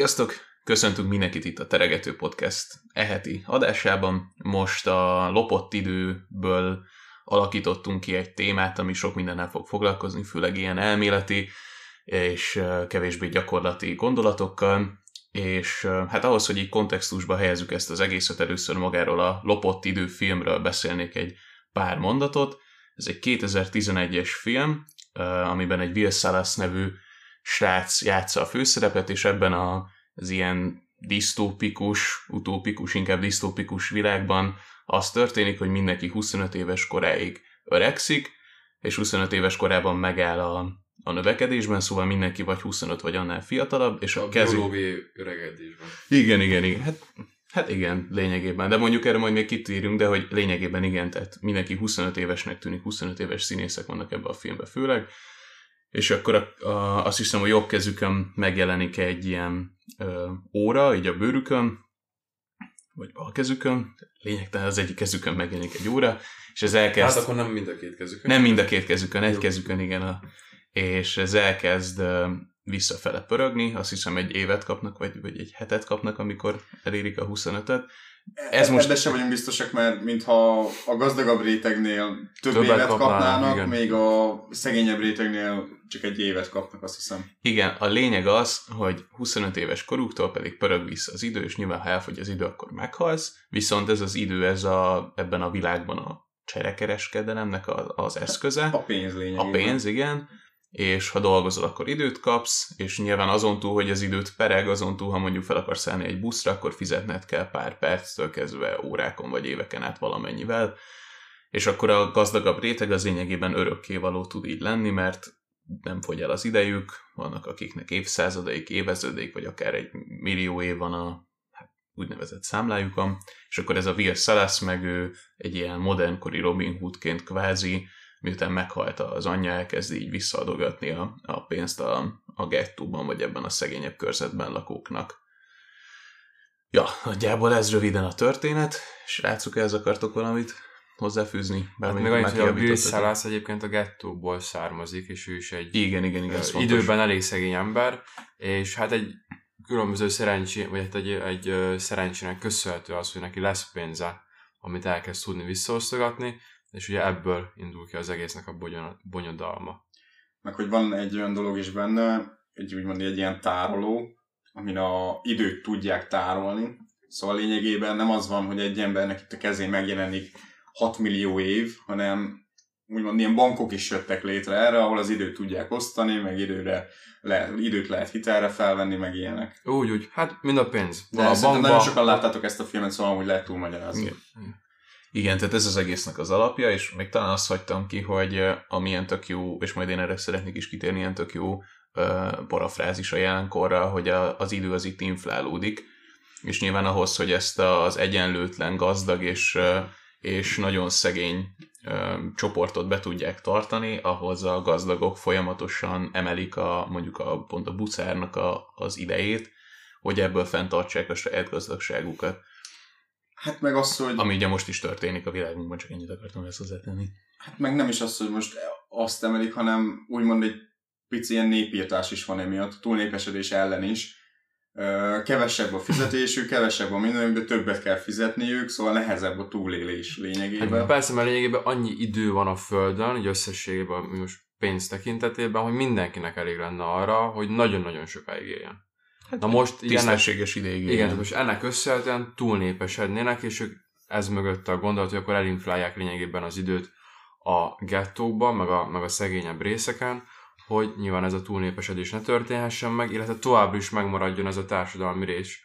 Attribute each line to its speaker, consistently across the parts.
Speaker 1: Sziasztok! Köszöntünk mindenkit itt a Teregető Podcast eheti adásában. Most a lopott időből alakítottunk ki egy témát, ami sok mindennel fog foglalkozni, főleg ilyen elméleti és kevésbé gyakorlati gondolatokkal, és hát ahhoz, hogy így kontextusba helyezzük ezt az egészet, először magáról a lopott idő filmről beszélnék egy pár mondatot. Ez egy 2011-es film, amiben egy Will Salas nevű srác játsza a főszerepet, és ebben a, az ilyen disztópikus, utópikus, inkább disztópikus világban az történik, hogy mindenki 25 éves koráig öregszik, és 25 éves korában megáll a, a növekedésben, szóval mindenki vagy 25 vagy annál fiatalabb, és
Speaker 2: a,
Speaker 1: a,
Speaker 2: kezük... biológiai öregedésben.
Speaker 1: Igen, igen, igen. Hát, hát igen, lényegében. De mondjuk erre majd még kitérünk, de hogy lényegében igen, tehát mindenki 25 évesnek tűnik, 25 éves színészek vannak ebbe a filmbe főleg, és akkor a, a, azt hiszem, hogy jobb kezükön megjelenik egy ilyen ö, óra, így a bőrükön, vagy bal kezükön, lényegtelen az egyik kezükön megjelenik egy óra, és ez elkezd...
Speaker 2: Hát akkor nem mind a két kezükön.
Speaker 1: Nem mind a két kezükön, egy kezükön, igen. A, és ez elkezd visszafele pörögni, azt hiszem egy évet kapnak, vagy, vagy egy hetet kapnak, amikor elérik a 25-öt.
Speaker 3: Ez most... Ebben sem vagyunk biztosak, mert mintha a gazdagabb rétegnél több Többet évet kapnának, kapnának igen. még a szegényebb rétegnél csak egy évet kapnak, azt hiszem.
Speaker 1: Igen, a lényeg az, hogy 25 éves koruktól pedig pörög vissza az idő, és nyilván ha elfogy az idő, akkor meghalsz, viszont ez az idő, ez a, ebben a világban a cserekereskedelemnek az eszköze.
Speaker 3: A pénz lényegében.
Speaker 1: A pénz, igen és ha dolgozol, akkor időt kapsz, és nyilván azon túl, hogy az időt pereg, azon túl, ha mondjuk fel akarsz szállni egy buszra, akkor fizetned kell pár perctől kezdve órákon vagy éveken át valamennyivel, és akkor a gazdagabb réteg az lényegében örökkévaló tud így lenni, mert nem fogy el az idejük, vannak akiknek évszázadaik, éveződik, vagy akár egy millió év van a hát, úgynevezett számlájukon, és akkor ez a Will Salas meg ő egy ilyen modernkori Robin Hoodként kvázi miután meghalt az anyja, elkezdi így visszaadogatni a, a pénzt a, a gettóban, vagy ebben a szegényebb körzetben lakóknak. Ja, nagyjából ez röviden a történet. Srácok, ez akartok valamit hozzáfűzni?
Speaker 2: hát még annyit, hogy a Bill Salas egyébként a gettóból származik, és ő is egy
Speaker 1: igen, igen, igen,
Speaker 2: időben fontos. elég szegény ember, és hát egy különböző szerencsé, vagy hát egy, egy szerencsének köszönhető az, hogy neki lesz pénze, amit elkezd tudni visszaosztogatni, és ugye ebből indul ki az egésznek a bonyodalma.
Speaker 3: Meg hogy van egy olyan dolog is benne, egy úgymond egy ilyen tároló, amin a időt tudják tárolni. Szóval lényegében nem az van, hogy egy embernek itt a kezén megjelenik 6 millió év, hanem úgymond ilyen bankok is jöttek létre erre, ahol az időt tudják osztani, meg időre le, időt lehet hitelre felvenni, meg ilyenek.
Speaker 2: Úgy, úgy. Hát, mind a pénz.
Speaker 3: De a bankba... nagyon sokan láttátok ezt a filmet, szóval hogy lehet túlmagyarázni. Igen.
Speaker 1: Igen, tehát ez az egésznek az alapja, és még talán azt hagytam ki, hogy amilyen tök jó, és majd én erre szeretnék is kitérni, ilyen tök jó parafrázis a jelenkorra, hogy a, az idő az itt inflálódik, és nyilván ahhoz, hogy ezt az egyenlőtlen, gazdag és, és nagyon szegény csoportot be tudják tartani, ahhoz a gazdagok folyamatosan emelik a, mondjuk a, pont a bucárnak a, az idejét, hogy ebből fenntartsák a saját gazdagságukat.
Speaker 3: Hát meg az, hogy...
Speaker 1: Ami ugye most is történik a világunkban, csak ennyit akartam ezt hozzátenni.
Speaker 3: Hát meg nem is az, hogy most azt emelik, hanem úgymond egy pici ilyen népírtás is van emiatt, túlnépesedés ellen is. Kevesebb a fizetésük, kevesebb a mindenük, de többet kell fizetniük, szóval nehezebb a túlélés lényegében. Hát
Speaker 2: persze, mert lényegében annyi idő van a Földön, hogy összességében most pénz tekintetében, hogy mindenkinek elég lenne arra, hogy nagyon-nagyon sokáig éljen.
Speaker 1: Hát Na most tisztességes ideig.
Speaker 2: Igen, igen, most ennek összehetően túlnépesednének, és ők ez mögött a gondolat, hogy akkor elinflálják lényegében az időt a gettókban, meg a, meg a szegényebb részeken, hogy nyilván ez a túlnépesedés ne történhessen meg, illetve továbbra is megmaradjon ez a társadalmi rész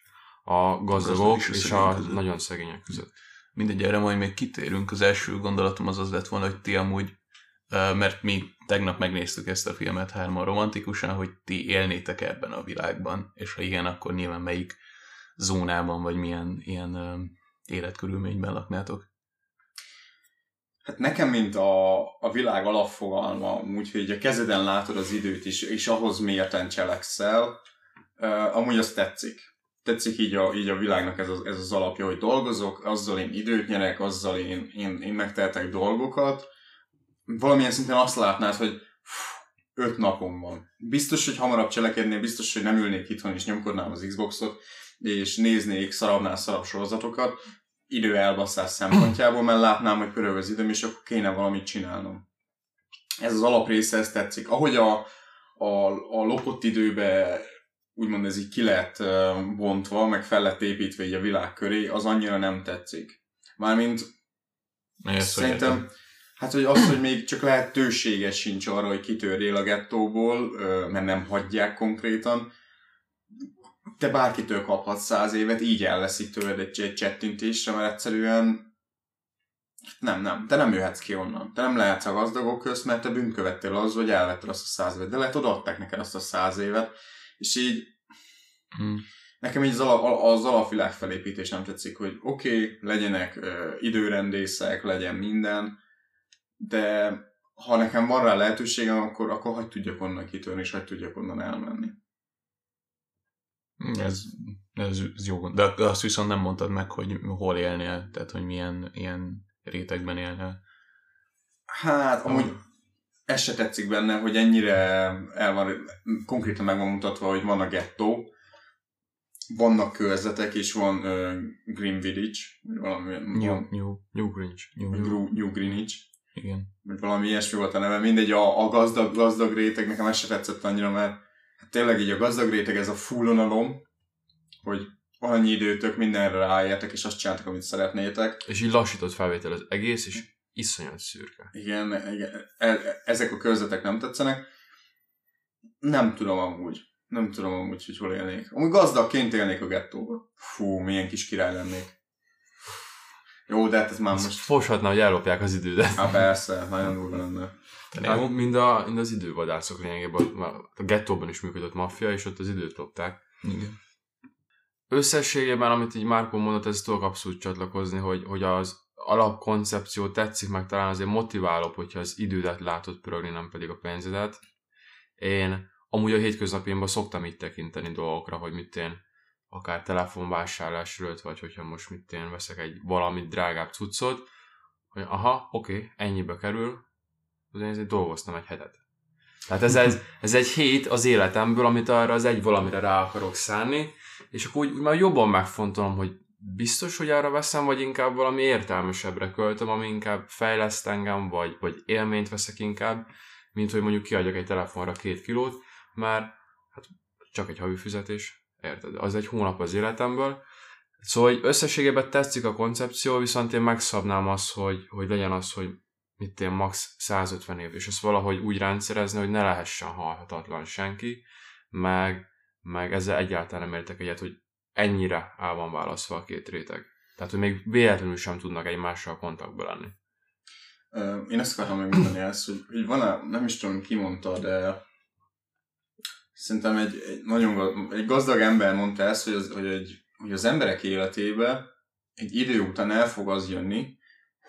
Speaker 2: a gazdagok és, és a között. nagyon szegények között.
Speaker 1: Mindegy, erre majd még kitérünk. Az első gondolatom az az lett volna, hogy ti amúgy mert mi tegnap megnéztük ezt a filmet hárman romantikusan, hogy ti élnétek ebben a világban, és ha igen, akkor nyilván melyik zónában, vagy milyen ilyen életkörülményben laknátok?
Speaker 3: Hát nekem, mint a, a világ alapfogalma, úgyhogy a kezeden látod az időt is, és ahhoz mérten cselekszel, uh, amúgy az tetszik. Tetszik így a, így a világnak ez az, ez az alapja, hogy dolgozok, azzal én időt nyerek, azzal én, én, én megtehetek dolgokat, valamilyen szinten azt látnád, hogy öt napom van. Biztos, hogy hamarabb cselekednék, biztos, hogy nem ülnék itthon és nyomkodnám az Xboxot, és néznék szarabnál szarab sorozatokat, idő elbaszás szempontjából, mert látnám, hogy pörög az időm, és akkor kéne valamit csinálnom. Ez az alaprésze, ez tetszik. Ahogy a, a, a lopott időbe úgymond ez így ki lett bontva, meg fel lett építve így a világ köré, az annyira nem tetszik. Mármint
Speaker 1: Ezt
Speaker 3: szerintem. Hát hogy az, hogy még csak lehetősége sincs arra, hogy kitörjél a gettóból, mert nem hagyják konkrétan, te bárkitől kaphatsz száz évet, így elveszik tőled egy, egy csettintésre, mert egyszerűen nem, nem, te nem jöhetsz ki onnan. Te nem lehetsz a gazdagok közt, mert te bűnkövettél az, hogy elvetted azt a száz évet. De lehet odaadták neked azt a száz évet, és így
Speaker 1: Hmm.
Speaker 3: nekem így az, alap, az alapvilág felépítés nem tetszik, hogy oké, okay, legyenek ö, időrendészek, legyen minden, de ha nekem van rá lehetőségem, akkor, akkor hagyd tudjak onnan kitörni, és hagyd tudjak onnan elmenni.
Speaker 1: Ez, ez, ez jó gond. De azt viszont nem mondtad meg, hogy hol élnél, tehát hogy milyen ilyen rétegben élnél.
Speaker 3: Hát, amúgy ez se tetszik benne, hogy ennyire el van, konkrétan meg van mutatva, hogy van a gettó, vannak körzetek, és van uh, Green Village, vagy valami,
Speaker 1: New,
Speaker 3: van,
Speaker 1: new,
Speaker 2: New
Speaker 3: vagy
Speaker 1: new.
Speaker 3: New, New Greenwich,
Speaker 1: Igen.
Speaker 3: vagy valami ilyesmi volt a neve. Mindegy, a, a gazdag, gazdag réteg nekem ez se tetszett annyira, mert hát tényleg így a gazdag réteg, ez a fullonalom, hogy annyi időtök mindenre ráértek, és azt csináltak, amit szeretnétek.
Speaker 2: És így lassított felvétel az egész, és iszonyat szürke.
Speaker 3: Igen, igen e, e, ezek a körzetek nem tetszenek. Nem tudom amúgy. Nem tudom amúgy, hogy hol élnék. Amúgy gazdagként élnék a gettóba. Fú, milyen kis király lennék. Jó, de hát ez már
Speaker 2: Most
Speaker 3: most...
Speaker 2: foshatna, hogy ellopják az idődet.
Speaker 3: Hát persze, nagyon durva lenne.
Speaker 2: Hát, mind, a, mind az idővadászok lényegében. A gettóban is működött maffia, és ott az időt lopták.
Speaker 1: Igen.
Speaker 2: Összességében, amit így Márkó mondott, ezt tudok abszolút csatlakozni, hogy, hogy az alapkoncepció tetszik, meg talán azért motiválóbb, hogyha az idődet látod pörögni, nem pedig a pénzedet. Én amúgy a hétköznapjaimban szoktam így tekinteni dolgokra, hogy mit én akár telefonvásárlás előtt, vagy hogyha most mit én veszek egy valamit drágább cuccot, hogy aha, oké, okay, ennyibe kerül, azért ezért dolgoztam egy hetet. Tehát ez, ez, ez egy hét az életemből, amit arra az egy valamire rá akarok szánni, és akkor úgy már jobban megfontolom, hogy biztos, hogy arra veszem, vagy inkább valami értelmesebbre költöm, ami inkább fejleszt engem, vagy, vagy élményt veszek inkább, mint hogy mondjuk kiadjak egy telefonra két kilót, mert hát csak egy havi fizetés, érted? Az egy hónap az életemből. Szóval hogy összességében tetszik a koncepció, viszont én megszabnám azt, hogy, hogy legyen az, hogy mit én max 150 év, és ezt valahogy úgy rendszerezni, hogy ne lehessen halhatatlan senki, meg, meg ezzel egyáltalán nem értek egyet, hogy ennyire el van választva a két réteg. Tehát, hogy még véletlenül sem tudnak egymással kontaktba lenni.
Speaker 3: Én ezt akartam megmondani ezt, hogy, hogy van nem is tudom ki mondta, de szerintem egy, egy nagyon egy gazdag ember mondta ezt, hogy az, hogy, egy, hogy az emberek életébe egy idő után el fog az jönni,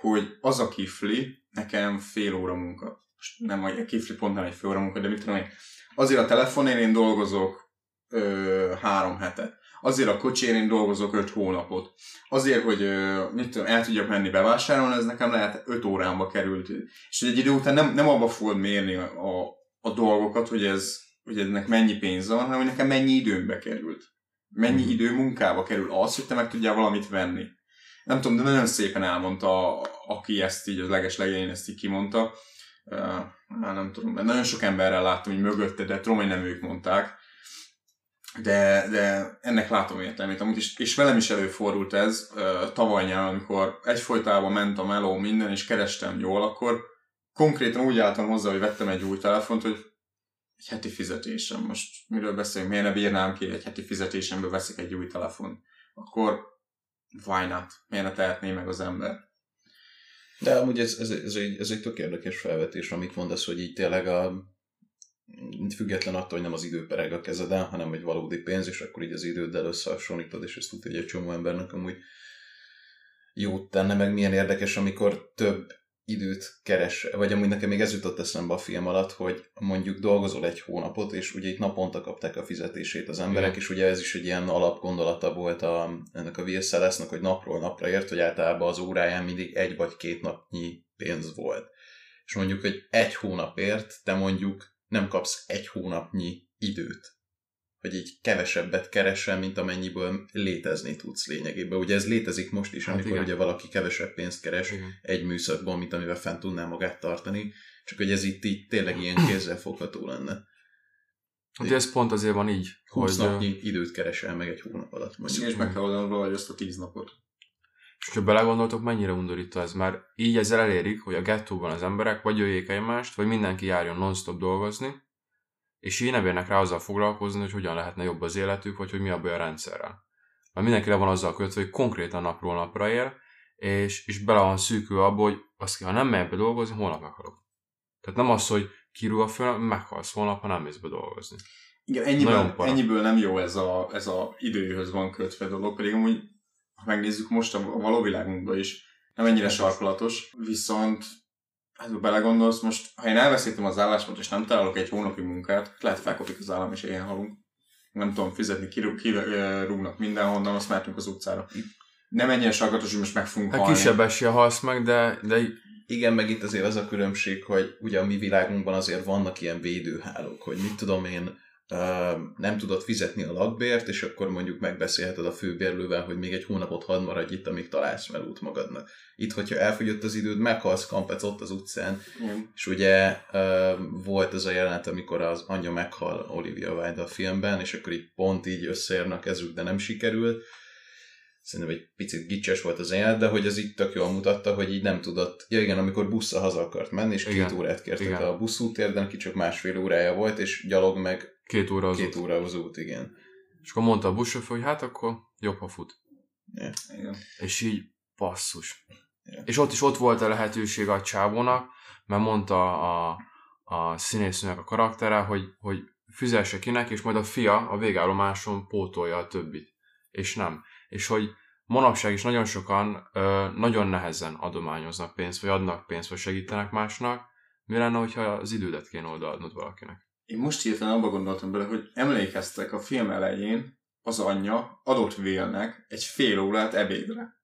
Speaker 3: hogy az a kifli nekem fél óra munka. Most nem a kifli pont nem egy fél óra munka, de mit tudom én. Azért a telefonén én dolgozok ö, három hetet. Azért a kocsén én dolgozok öt hónapot. Azért, hogy ö, mit tudom, el tudjak menni bevásárolni, ez nekem lehet öt órámba került. És egy idő után nem, nem abba fogod mérni a, a, a dolgokat, hogy ez hogy ennek mennyi pénze van, hanem hogy nekem mennyi időmbe került. Mennyi
Speaker 2: Mhm.
Speaker 3: idő munkába kerül az, hogy te meg tudjál valamit venni. Nem tudom, de nagyon szépen elmondta, aki ezt így, az leges legényén ezt így kimondta. Uh, nem tudom, mert nagyon sok emberrel láttam, hogy mögötte, de tudom, hogy nem ők mondták. De, de ennek látom értelmét. Amúgy is, és velem is előfordult ez uh, tavaly nyáron, amikor egyfolytában ment a meló minden, és kerestem jól, akkor konkrétan úgy álltam hozzá, hogy vettem egy új telefont, hogy egy heti fizetésem. Most miről beszélünk, miért ne bírnám ki, egy heti fizetésemből veszek egy új telefon. Akkor why not? Miért ne tehetné meg az ember?
Speaker 1: De amúgy ez, ez, ez, egy, ez egy tök érdekes felvetés, amit mondasz, hogy így tényleg a, független attól, hogy nem az idő pereg a kezeden, hanem egy valódi pénz, és akkor így az időddel összehasonlítod, és ezt tudja, hogy egy csomó embernek amúgy jót tenne, meg milyen érdekes, amikor több időt keres, vagy amúgy nekem még ez jutott eszembe a film alatt, hogy mondjuk dolgozol egy hónapot, és ugye itt naponta kapták a fizetését az emberek,
Speaker 2: Igen.
Speaker 1: és ugye ez is egy ilyen alapgondolata volt a, ennek a Will Selesnek, hogy napról napra ért, hogy általában az óráján mindig egy vagy két napnyi pénz volt. És mondjuk, hogy egy hónapért te mondjuk nem kapsz egy hónapnyi időt. Hogy így kevesebbet keresel, mint amennyiből létezni tudsz lényegében. Ugye ez létezik most is,
Speaker 2: Hát
Speaker 1: amikor
Speaker 2: igen.
Speaker 1: ugye valaki kevesebb pénzt keres
Speaker 2: Igen.
Speaker 1: egy műszakban, mint amivel fent tudná magát tartani, csak hogy ez itt így tényleg ilyen kézzelfogható lenne.
Speaker 2: Ugye ez pont azért van így,
Speaker 1: 20
Speaker 2: hogy,
Speaker 1: napnyi időt keresel meg egy hónap alatt. Mondjuk.
Speaker 3: és meg kell oldanod valahogy azt a tíz napot.
Speaker 2: és ha belegondoltok, mennyire undorító ez, mert így ezzel elérik, hogy a gettóban az emberek vagy jöjjék egymást, vagy mindenki járjon non-stop dolgozni, és így nem érnek rá azzal foglalkozni, hogy hogyan lehetne jobb az életük, vagy hogy mi a baj a rendszerrel. Mert mindenki le van azzal kötve, hogy konkrétan napról napra él, és, és bele van szűkül abba, hogy azt, ha nem megy be dolgozni, holnap meghalok. Tehát nem az, hogy kirúg a föl, meghalsz holnap, ha nem mész be dolgozni.
Speaker 3: Igen, ennyiből, ennyiből nem jó ez a, ez a időhöz van kötve dolog, pedig amúgy, ha megnézzük most a, a való világunkban is, nem ennyire sarkalatos, viszont hát ha belegondolsz, most, ha én elveszítem az állásomat, és nem találok egy hónapi munkát, lehet felkopik az állam, és ilyen halunk. Nem tudom fizetni, kirúgnak ki, rúgnak mindenhonnan, azt mehetünk az utcára. Nem ennyire sarkalatos, hogy most meg fogunk
Speaker 2: Hát
Speaker 3: halni.
Speaker 2: kisebb esélye halsz meg, de, de
Speaker 1: Igen, meg itt azért az a különbség, hogy ugye a mi világunkban azért vannak ilyen védőhálók, hogy mit tudom én, nem tudod fizetni a lakbért, és akkor mondjuk megbeszélheted a főbérlővel, hogy még egy hónapot hadd maradj itt, amíg találsz melút magadnak. Itt, hogyha elfogyott az időd, meghalsz kampec ott az utcán,
Speaker 3: Igen.
Speaker 1: és ugye volt ez a jelenet, amikor az anyja meghal Olivia Wilde a filmben, és akkor így pont így összeérnek ezük, de nem sikerült. Szerintem egy picit gicses volt az élet, de hogy ez így tök jól mutatta, hogy így nem tudott. Ja igen, amikor busszal haza akart menni, és két
Speaker 2: Igen.
Speaker 1: órát kértek
Speaker 2: Igen.
Speaker 1: a buszútért, de neki csak másfél órája volt, és gyalog meg
Speaker 2: két óra az
Speaker 1: két
Speaker 2: út.
Speaker 1: óra az út, igen.
Speaker 2: És akkor mondta a buszsofőr, hogy hát akkor jobb, ha fut.
Speaker 3: Igen.
Speaker 2: És így basszus.
Speaker 1: Ja.
Speaker 2: És ott is ott volt a lehetőség a csávónak, mert mondta a, a színésznőnek a karaktere, hogy, hogy fizesse kinek, és majd a fia a végállomáson pótolja a többit. És nem. És hogy manapság is nagyon sokan ö, nagyon nehezen adományoznak pénzt, vagy adnak pénzt, vagy segítenek másnak. Mi lenne, hogyha az idődet kéne odaadnod valakinek?
Speaker 3: Én most hirtelen abba gondoltam bele, hogy emlékeztek a film elején, az anyja adott Vélnek egy fél órát ebédre.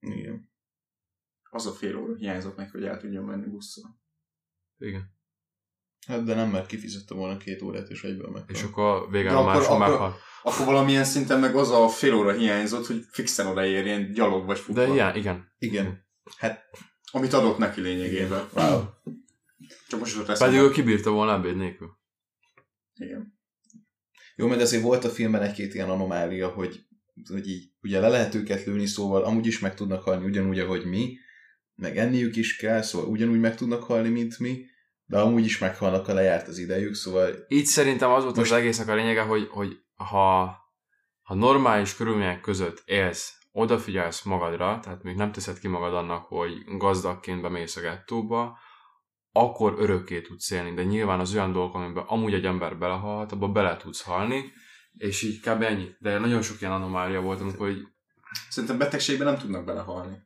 Speaker 1: igen.
Speaker 3: Az a fél óra hiányzott neki, hogy el tudjon menni busszal.
Speaker 2: Igen.
Speaker 1: Hát de nem, mert kifizette volna két órát, és egyből meg.
Speaker 2: És akkor a végállomáson
Speaker 3: akkor- akkor-
Speaker 2: meghal.
Speaker 3: Akkor valamilyen szinten meg az a fél óra hiányzott, hogy fixen odaérjen gyalog vagy futva.
Speaker 2: De ilyen, igen.
Speaker 1: Igen. Hát,
Speaker 3: Amit adott neki lényegében.
Speaker 1: wow.
Speaker 3: Csak most jutott
Speaker 2: Pedig ő kibírta volna ebéd nélkül.
Speaker 3: Igen.
Speaker 1: Jó, mert azért volt a filmben egy-két ilyen anomália, hogy, hogy így ugye le lehet őket lőni, szóval amúgy is meg tudnak halni ugyanúgy, ahogy mi, meg enniük is kell, szóval ugyanúgy meg tudnak halni, mint mi, de amúgy is meghalnak, ha lejárt az idejük, szóval
Speaker 2: Így szerintem az volt
Speaker 1: Most-
Speaker 2: az egésznek a lényege, hogy, hogy ha, ha normális körülmények között élsz, odafigyelsz magadra, tehát még nem teszed ki magad annak, hogy gazdagként bemész a gettóba, akkor örökké tudsz élni, de nyilván az olyan dolgok, amiben amúgy egy ember belehalhat, abba bele tudsz halni, és így kb. ennyi. De nagyon sok ilyen anomália volt, amikor így
Speaker 3: Szerintem betegségben nem tudnak belehalni.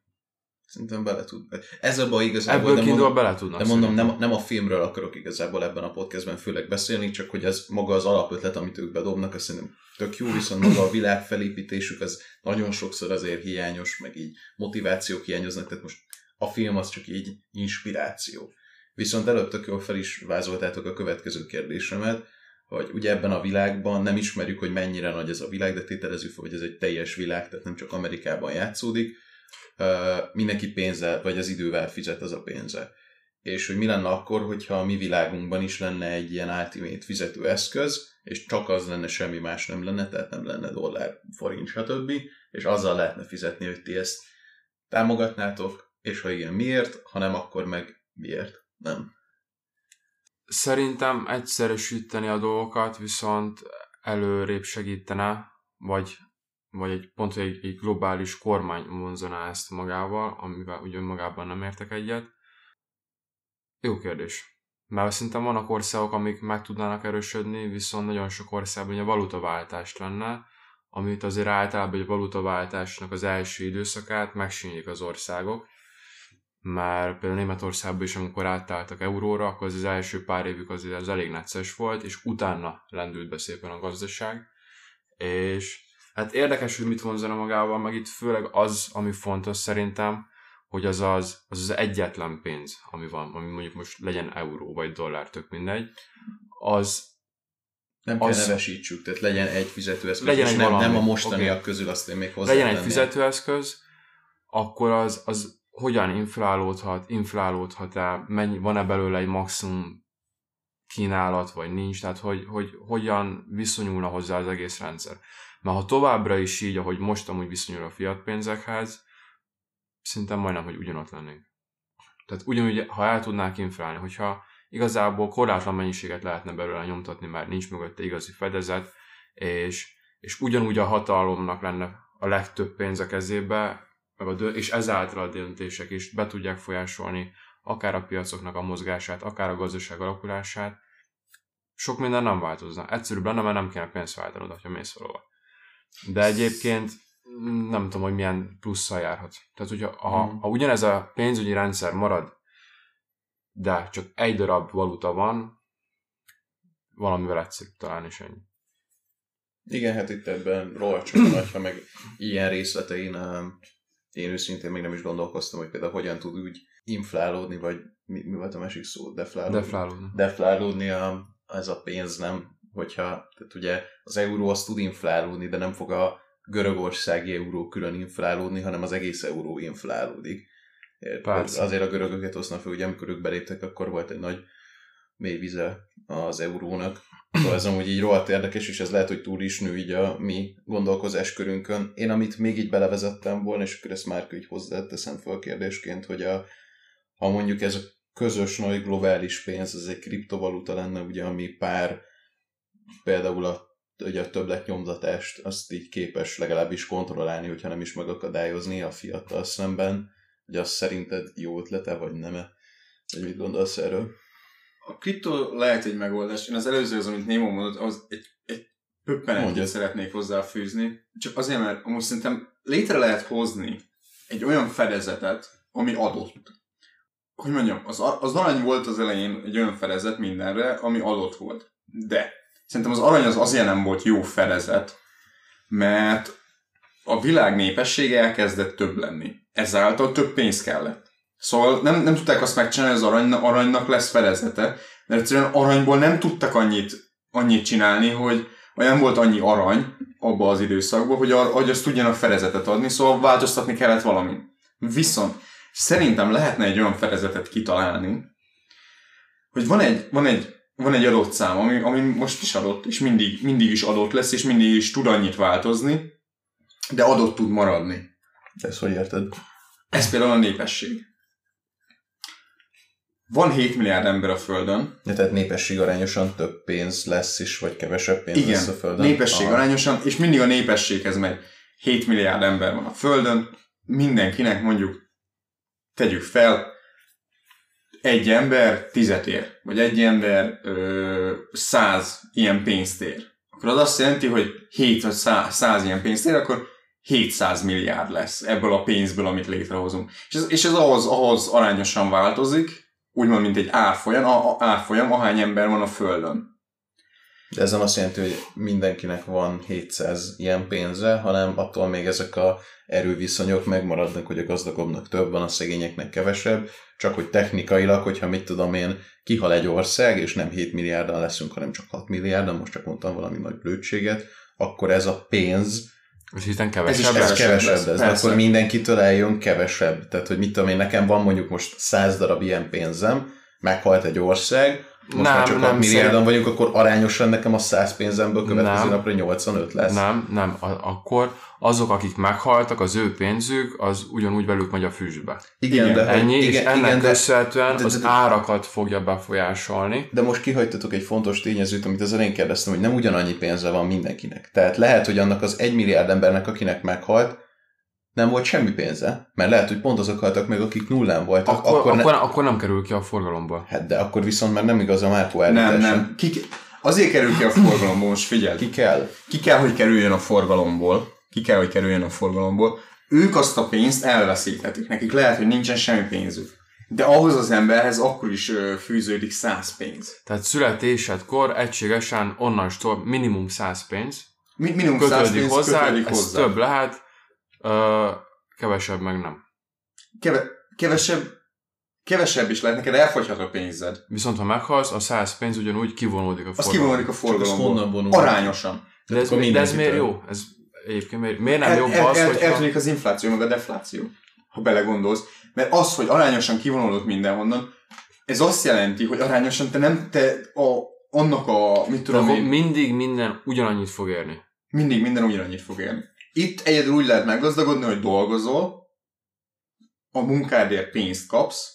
Speaker 1: szerintem bele tud. Ez a baj igazából,
Speaker 2: ebből
Speaker 1: de
Speaker 2: kiindulva
Speaker 1: mondom,
Speaker 2: bele tudnak.
Speaker 1: de mondom nem,
Speaker 2: szerintem.
Speaker 1: nem a filmről akarok igazából ebben a podcastben főleg beszélni, csak hogy ez maga az alapötlet, amit ők bedobnak, azt szerintem tök jó, viszont maga a világfelépítésük az nagyon sokszor azért hiányos, meg így motivációk hiányoznak, tehát most a film az csak így inspiráció. Viszont előbb tök jól fel is vázoltátok a következő kérdésemet, hogy ugye ebben a világban nem ismerjük, hogy mennyire nagy ez a világ, de tételezzük fel, hogy ez egy teljes világ, tehát nem csak Amerikában játszódik. Mindenki pénzzel, vagy az idővel fizet az a pénze. És hogy mi lenne akkor, hogyha a mi világunkban is lenne egy ilyen ultimate fizető eszköz, és csak az lenne, semmi más nem lenne, tehát nem lenne dollár, forint, stb. És azzal lehetne fizetni, hogy ti ezt támogatnátok, és ha igen, miért, ha nem, akkor meg miért. Nem.
Speaker 2: Szerintem egyszerűsíteni a dolgokat, viszont előrébb segítene, vagy, vagy egy pont, egy, egy globális kormány vonzaná ezt magával, amivel ugye magában nem értek egyet. Jó kérdés. Mert szerintem vannak országok, amik meg tudnának erősödni, viszont nagyon sok országban a valutaváltást lenne, amit azért általában egy valutaváltásnak az első időszakát megsínylik az országok, mert például Németországban is, amikor átálltak euróra, akkor az, az első pár évük azért az elég necces volt, és utána lendült be szépen a gazdaság, és hát érdekes, hogy mit vonzana magával, meg itt főleg az, ami fontos szerintem, hogy az az, az az egyetlen pénz, ami van, ami mondjuk most legyen euró vagy dollár, tök mindegy, az
Speaker 1: Nem kell
Speaker 2: Az-
Speaker 1: nevesítsük, tehát legyen egy fizetőeszköz,
Speaker 2: Legyen egy
Speaker 1: nem,
Speaker 2: valami.
Speaker 1: nem a mostaniak
Speaker 2: Oké.
Speaker 1: közül azt én még hozzá
Speaker 2: legyen egy fizetőeszköz, akkor az, az hogyan inflálódhat, inflálódhat-e, mennyi, van-e belőle egy maximum kínálat, vagy nincs, tehát hogy, hogy hogyan viszonyulna hozzá az egész rendszer. Mert ha továbbra is így, ahogy most amúgy viszonyul a fiat pénzekhez, szinte majdnem, hogy ugyanott lennénk. Tehát ugyanúgy, ha el tudnák inflálni, hogyha igazából korlátlan mennyiséget lehetne belőle nyomtatni, mert nincs mögötte igazi fedezet, és, és ugyanúgy a hatalomnak lenne a legtöbb pénz a kezébe, meg a dö- és ezáltal a döntések is be tudják folyásolni akár a piacoknak a mozgását, akár a gazdaság alakulását, sok minden nem változna. Egyszerűbb lenne, mert nem kéne pénzt váltanod, ha mész valahova. De egyébként nem tudom, hogy milyen plusszal járhat. Tehát, hogyha ha,
Speaker 3: Mhm.
Speaker 2: ha ugyanez a pénzügyi rendszer marad, de csak egy darab valuta van, valamivel egyszerűbb talán is ennyi.
Speaker 1: Igen, hát itt ebben rohadt sok nagy, ha meg ilyen részletein um, én őszintén még nem is gondolkoztam, hogy például hogyan tud úgy inflálódni, vagy mi, mi volt a másik szó? Deflálódni?
Speaker 2: Deflálódni.
Speaker 1: deflálódni a, ez a pénz, nem? Hogyha, tehát ugye az euró az tud inflálódni, de nem fog a görögországi euró külön inflálódni, hanem az egész euró inflálódik.
Speaker 2: Persze.
Speaker 1: Azért a görögöket hoztam fel, ugye amikor ők beléptek, akkor volt egy nagy mély vize az eurónak. Szóval ez amúgy így rohadt érdekes, és ez lehet, hogy túl is nő így a mi gondolkozáskörünkön. Én amit még így belevezettem volna, és akkor ezt már így hozzáteszem fel kérdésként, hogy a, ha mondjuk ez a közös nagy globális pénz, ez egy kriptovaluta lenne, ugye, ami pár például a, ugye a többletnyomdatást azt így képes legalábbis kontrollálni, hogyha nem is megakadályozni a fiatal szemben, hogy az szerinted jó ötlete, vagy nem -e? Vagy mit gondolsz erről?
Speaker 3: A kriptó lehet egy megoldás. Én az előző, az, amit Némo mondott, az egy, egy pöppenetet szeretnék hozzáfűzni. Csak azért, mert amúgy szerintem létre lehet hozni egy olyan fedezetet, ami adott. Hogy mondjam, az, az arany volt az elején egy olyan fedezet mindenre, ami adott volt. De szerintem az arany az azért nem volt jó fedezet, mert a világ népessége elkezdett több lenni. Ezáltal több pénz kellett. Szóval nem, nem tudták azt megcsinálni, hogy az arany, aranynak lesz fedezete, mert egyszerűen aranyból nem tudtak annyit, annyit csinálni, hogy nem volt annyi arany abban az időszakban, hogy, ar, hogy azt tudjanak fedezetet adni, szóval változtatni kellett valami. Viszont szerintem lehetne egy olyan fedezetet kitalálni, hogy van egy, van egy, van egy adott szám, ami, ami most is adott, és mindig, mindig is adott lesz, és mindig is tud annyit változni, de adott tud maradni.
Speaker 1: De ezt hogy érted?
Speaker 3: Ez például a népesség. Van 7 milliárd ember a Földön.
Speaker 1: Ja, tehát népesség arányosan több pénz lesz is, vagy kevesebb pénz lesz a
Speaker 3: Igen,
Speaker 1: Földön.
Speaker 3: népesség
Speaker 1: Aha.
Speaker 3: arányosan, és mindig a népességhez megy. 7 milliárd ember van a Földön, mindenkinek mondjuk tegyük fel, egy ember tizet ér, vagy egy ember ö, száz ilyen pénzt ér. Akkor az azt jelenti, hogy 7 vagy 100, 100 ilyen pénzt ér, akkor 700 milliárd lesz ebből a pénzből, amit létrehozunk. És ez, és ez ahhoz, ahhoz arányosan változik, úgymond, mint egy árfolyam, a, a, árfolyam, ahány ember van a Földön.
Speaker 1: De ez nem azt jelenti, hogy mindenkinek van 700 ilyen pénze, hanem attól még ezek a erőviszonyok megmaradnak, hogy a gazdagabbnak több van, a szegényeknek kevesebb, csak hogy technikailag, hogyha mit tudom én, kihal egy ország, és nem 7 milliárdan leszünk, hanem csak 6 milliárdan, most csak mondtam valami nagy blödséget, akkor ez a pénz,
Speaker 2: És hiszen
Speaker 3: Ez
Speaker 2: kevesebb
Speaker 3: is
Speaker 1: ez
Speaker 3: kevesebb lesz,
Speaker 1: lesz, akkor mindenkitől eljön kevesebb. Tehát, hogy mit tudom én, nekem van mondjuk most 100 darab ilyen pénzem, meghalt egy ország, most
Speaker 2: Nem,
Speaker 1: már csak
Speaker 2: nem,
Speaker 1: 6 milliárdan
Speaker 2: szerint-
Speaker 1: vagyunk, akkor arányosan nekem a 100 pénzemből következő
Speaker 2: Nem.
Speaker 1: napra 85 lesz.
Speaker 2: Nem, nem. A, akkor azok, akik meghaltak, az ő pénzük, az ugyanúgy velük megy a füstbe.
Speaker 1: Igen,
Speaker 3: Igen,
Speaker 1: de,
Speaker 2: Ennyi,
Speaker 1: igen,
Speaker 2: és ennek
Speaker 1: igen, de,
Speaker 2: köszönhetően
Speaker 1: de-
Speaker 2: az
Speaker 1: de-
Speaker 2: árakat fogja befolyásolni.
Speaker 1: de most kihagytatok egy fontos tényezőt, amit az elején kérdeztem, hogy nem ugyanannyi pénze van mindenkinek. Tehát lehet, hogy annak az egy milliárd embernek, akinek meghalt, nem volt semmi pénze, mert lehet, hogy pont azok haltak meg, akik nullán voltak.
Speaker 2: Akkor, akkor,
Speaker 1: ne-
Speaker 2: akkor, akkor nem kerül ki a forgalomból.
Speaker 1: Hát de akkor viszont már nem igaz a Márkó
Speaker 3: Nem, nem. Ki, azért kerül ki a forgalomból, most figyeld.
Speaker 1: Ki kell?
Speaker 3: ki kell, hogy kerüljön a forgalomból, ki kell, hogy kerüljön a forgalomból, ők azt a pénzt elveszíthetik. Nekik lehet, hogy nincsen semmi pénzük. De ahhoz az emberhez akkor is fűződik száz pénz.
Speaker 2: Tehát születésedkor egységesen onnantól minimum 100 pénz
Speaker 3: Mi- minimum száz pénz
Speaker 2: hozzá,
Speaker 3: kötődik
Speaker 2: ez
Speaker 3: hozzá.
Speaker 2: több lehet, ö, kevesebb meg nem.
Speaker 3: Keve, kevesebb, kevesebb is lehet, neked elfogyhat a pénzed.
Speaker 2: Viszont ha meghalsz, a 100 pénz ugyanúgy kivonódik a
Speaker 3: Az
Speaker 2: forgalomból.
Speaker 3: kivonódik a
Speaker 1: az
Speaker 3: forgalomból. Arányosan.
Speaker 2: De ez, mi- de ez miért jó? Ez egyébként miért, miért nem
Speaker 3: El,
Speaker 2: jobb
Speaker 3: el,
Speaker 2: az,
Speaker 3: el,
Speaker 2: hogyha...
Speaker 3: eltűnik az infláció, meg a defláció, ha belegondolsz. Mert az, hogy arányosan kivonulod mindenhonnan, ez azt jelenti, hogy arányosan te nem, te a, annak a, mit tudom én,
Speaker 2: mindig minden ugyanannyit fog érni.
Speaker 3: mindig minden ugyanannyit fog érni. Itt egyedül úgy lehet meggazdagodni, hogy dolgozol, a munkádért pénzt kapsz,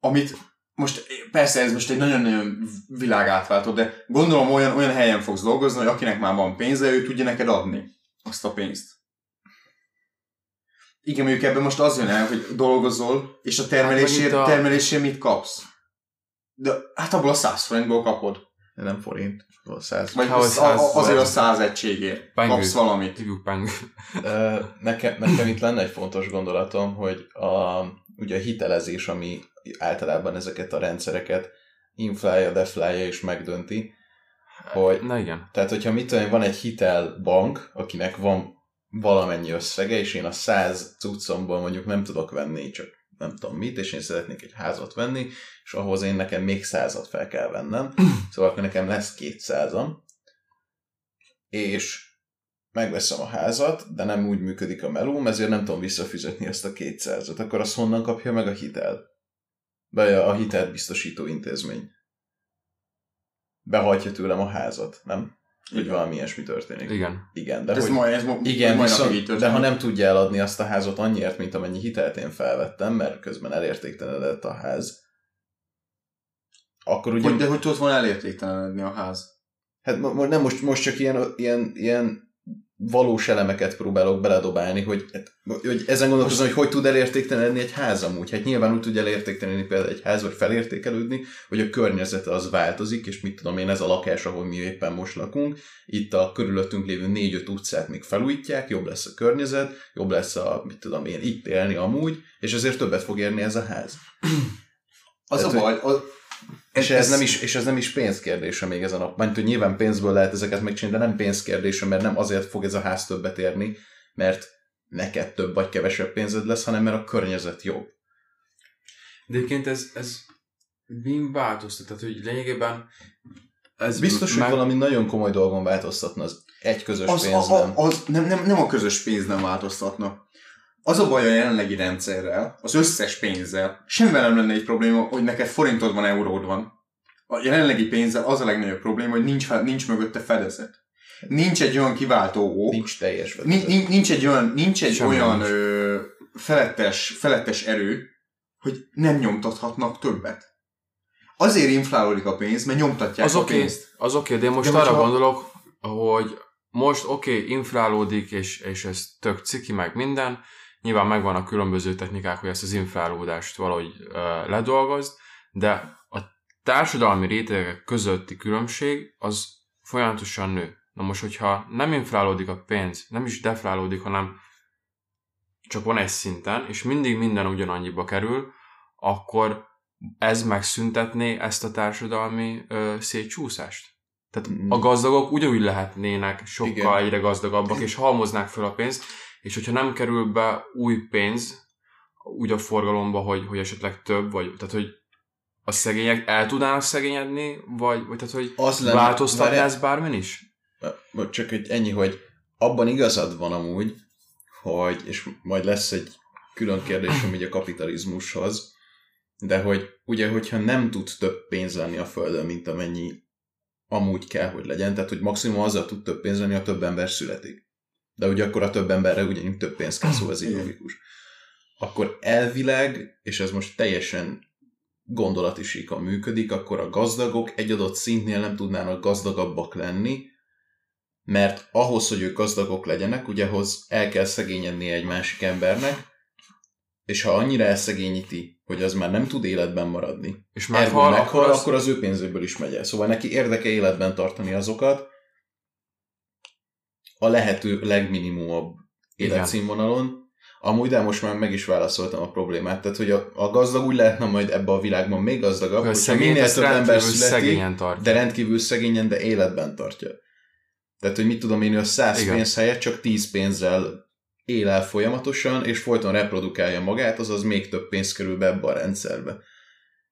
Speaker 3: amit most persze ez most egy nagyon-nagyon világátváltó, de gondolom olyan, olyan helyen fogsz dolgozni, hogy akinek már van pénze, ő tudja neked adni azt a pénzt. Igen, mondjuk ebben most az jön el, hogy dolgozol, és a termelésért,
Speaker 2: Hát, a-
Speaker 3: termelésért mit kapsz? De hát abból a 100 forintból kapod.
Speaker 1: De nem forint, vagy száz.
Speaker 3: Vagy
Speaker 2: hogy
Speaker 3: az, a, a,
Speaker 2: 100
Speaker 3: azért a
Speaker 2: forint.
Speaker 3: 100 egységért
Speaker 2: Pengő.
Speaker 3: kapsz valamit.
Speaker 2: Hívjuk peng.
Speaker 1: Ö, nekem, nekem itt lenne egy fontos gondolatom, hogy a, ugye a hitelezés, ami általában ezeket a rendszereket inflálja, deflálja és megdönti, hogy
Speaker 2: Na igen.
Speaker 1: tehát, hogyha mit tudom, van egy hitelbank, akinek van valamennyi összege, és én a 100 cuccomból mondjuk nem tudok venni csak nem tudom mit, és én szeretnék egy házat venni, és ahhoz én nekem még százat fel kell vennem, szóval akkor nekem lesz kétszázam, és megveszem a házat, de nem úgy működik a melóm, ezért nem tudom visszafizetni ezt a kétszázat. Akkor azt honnan kapja meg a hitel? Vagy a a hitelt biztosító intézmény. Behajtja tőlem a házat, nem?
Speaker 3: Igen.
Speaker 1: valami ilyesmi történik.
Speaker 2: Igen.
Speaker 1: Igen, de
Speaker 3: De ez,
Speaker 1: hogy...
Speaker 3: ez ma,
Speaker 1: Igen, viszont, de ha nem tudja eladni azt a házat annyiért, mint amennyi hitelt én felvettem, mert közben elértéktelenedett a ház, akkor ugye...
Speaker 3: Hogy, de hogy tudod volna elértéktelenedni a ház?
Speaker 1: Hát mo- mo- nem most, most csak ilyen, ilyen, ilyen valós elemeket próbálok beledobálni, hogy, hát, hogy ezen gondolkozom, hogy hogy tud elértéktelenedni egy ház amúgy. Hát nyilván úgy tud elértéktelenedni például egy ház, vagy felértékelődni, hogy a környezete az változik, és mit tudom én, ez a lakás, ahol mi éppen most lakunk, itt a körülöttünk lévő négy-öt utcát még felújítják, jobb lesz a környezet, jobb lesz a, mit tudom én, itt élni amúgy, és ezért többet fog érni ez a ház.
Speaker 3: Az
Speaker 1: Tehát,
Speaker 3: a baj, az,
Speaker 1: És ez, nem is, és ez nem is pénzkérdése még ezen a... Mert hogy nyilván pénzből lehet ezeket megcsinálni, de nem pénzkérdése, mert nem azért fog ez a ház többet érni, mert neked több vagy kevesebb pénzed lesz, hanem mert a környezet jobb.
Speaker 2: De egyébként ez, ez mi változtat? Tehát, hogy lényegében ez
Speaker 1: Biztos, hogy
Speaker 2: meg-
Speaker 1: valami nagyon komoly dolgon változtatna az egy közös
Speaker 3: az,
Speaker 1: pénz
Speaker 3: a,
Speaker 1: nem.
Speaker 3: az nem, nem, nem a közös pénz nem változtatna. Az a baj a jelenlegi rendszerrel, az összes pénzzel, semmivel nem lenne egy probléma, hogy neked forintod van, euród van. A jelenlegi pénzzel az a legnagyobb probléma, hogy nincs, nincs mögötte fedezet. Nincs egy olyan kiváltó ok,
Speaker 1: Nincs teljes
Speaker 3: nincs,
Speaker 1: fedezet.
Speaker 3: nincs, nincs egy olyan, nincs egy olyan
Speaker 2: nincs.
Speaker 3: ö, felettes, felettes erő, hogy nem nyomtathatnak többet. Azért inflálódik a pénz, mert nyomtatják
Speaker 2: Az
Speaker 3: a
Speaker 2: oké,
Speaker 3: pénzt.
Speaker 2: az oké, de én most
Speaker 3: De
Speaker 2: arra
Speaker 3: hogyha-
Speaker 2: gondolok, hogy most oké, inflálódik, és, és ez tök ciki, meg minden. Nyilván megvan a különböző technikák, hogy ezt az inflálódást valahogy uh, ledolgozd, de a társadalmi rétegek közötti különbség az folyamatosan nő. Na most, hogyha nem inflálódik a pénz, nem is deflálódik, hanem csak van egy szinten, és mindig minden ugyanannyiba kerül, akkor ez megszüntetné ezt a társadalmi ö, szétcsúszást? Tehát
Speaker 1: Mm.
Speaker 2: a gazdagok ugyanúgy lehetnének sokkal.
Speaker 1: Igen.
Speaker 2: egyre gazdagabbak, és halmoznák fel a pénzt, és hogyha nem kerül be új pénz úgy a forgalomba, hogy, hogy esetleg több, vagy tehát, hogy a szegények el tudnának szegényedni, vagy, vagy tehát, hogy
Speaker 1: Az lenne-
Speaker 2: változtatná ez bármin is?
Speaker 1: Csak hogy ennyi, hogy abban igazad van amúgy, hogy, és majd lesz egy külön kérdésem így a kapitalizmushoz, de hogy ugye, hogyha nem tud több pénz lenni a Földön, mint amennyi amúgy kell, hogy legyen, tehát hogy maximum azzal tud több pénz lenni, ha több ember születik. De ugye akkor a több emberre ugyanúgy több pénz kell, szóval ez így logikus. Akkor elvileg, és ez most teljesen gondolati síkon működik, akkor a gazdagok egy adott szintnél nem tudnának gazdagabbak lenni, mert ahhoz, hogy ők gazdagok legyenek, ugye ahhoz el kell szegényedni egy másik embernek, és ha annyira elszegényíti, hogy az már nem tud életben maradni,
Speaker 2: És
Speaker 1: meghal,
Speaker 2: meghal,
Speaker 1: meghal
Speaker 2: akkor, az,
Speaker 1: akkor az ő pénzéből is megy el. Szóval neki érdeke életben tartani azokat a lehető legminimumabb
Speaker 2: Igen.
Speaker 1: életszínvonalon. Amúgy, de most már meg is válaszoltam a problémát. Tehát, hogy a, a gazdag úgy lehetne majd ebbe a világban még gazdagabb, hogy minél több ember születik,
Speaker 2: tartja.
Speaker 1: de rendkívül szegényen, de életben tartja. Tehát, hogy mit tudom én, ő a 100
Speaker 2: Igen.
Speaker 1: pénz helyett csak 10 pénzzel él el folyamatosan, és folyton reprodukálja magát, azaz még több pénz kerül be ebbe a rendszerbe.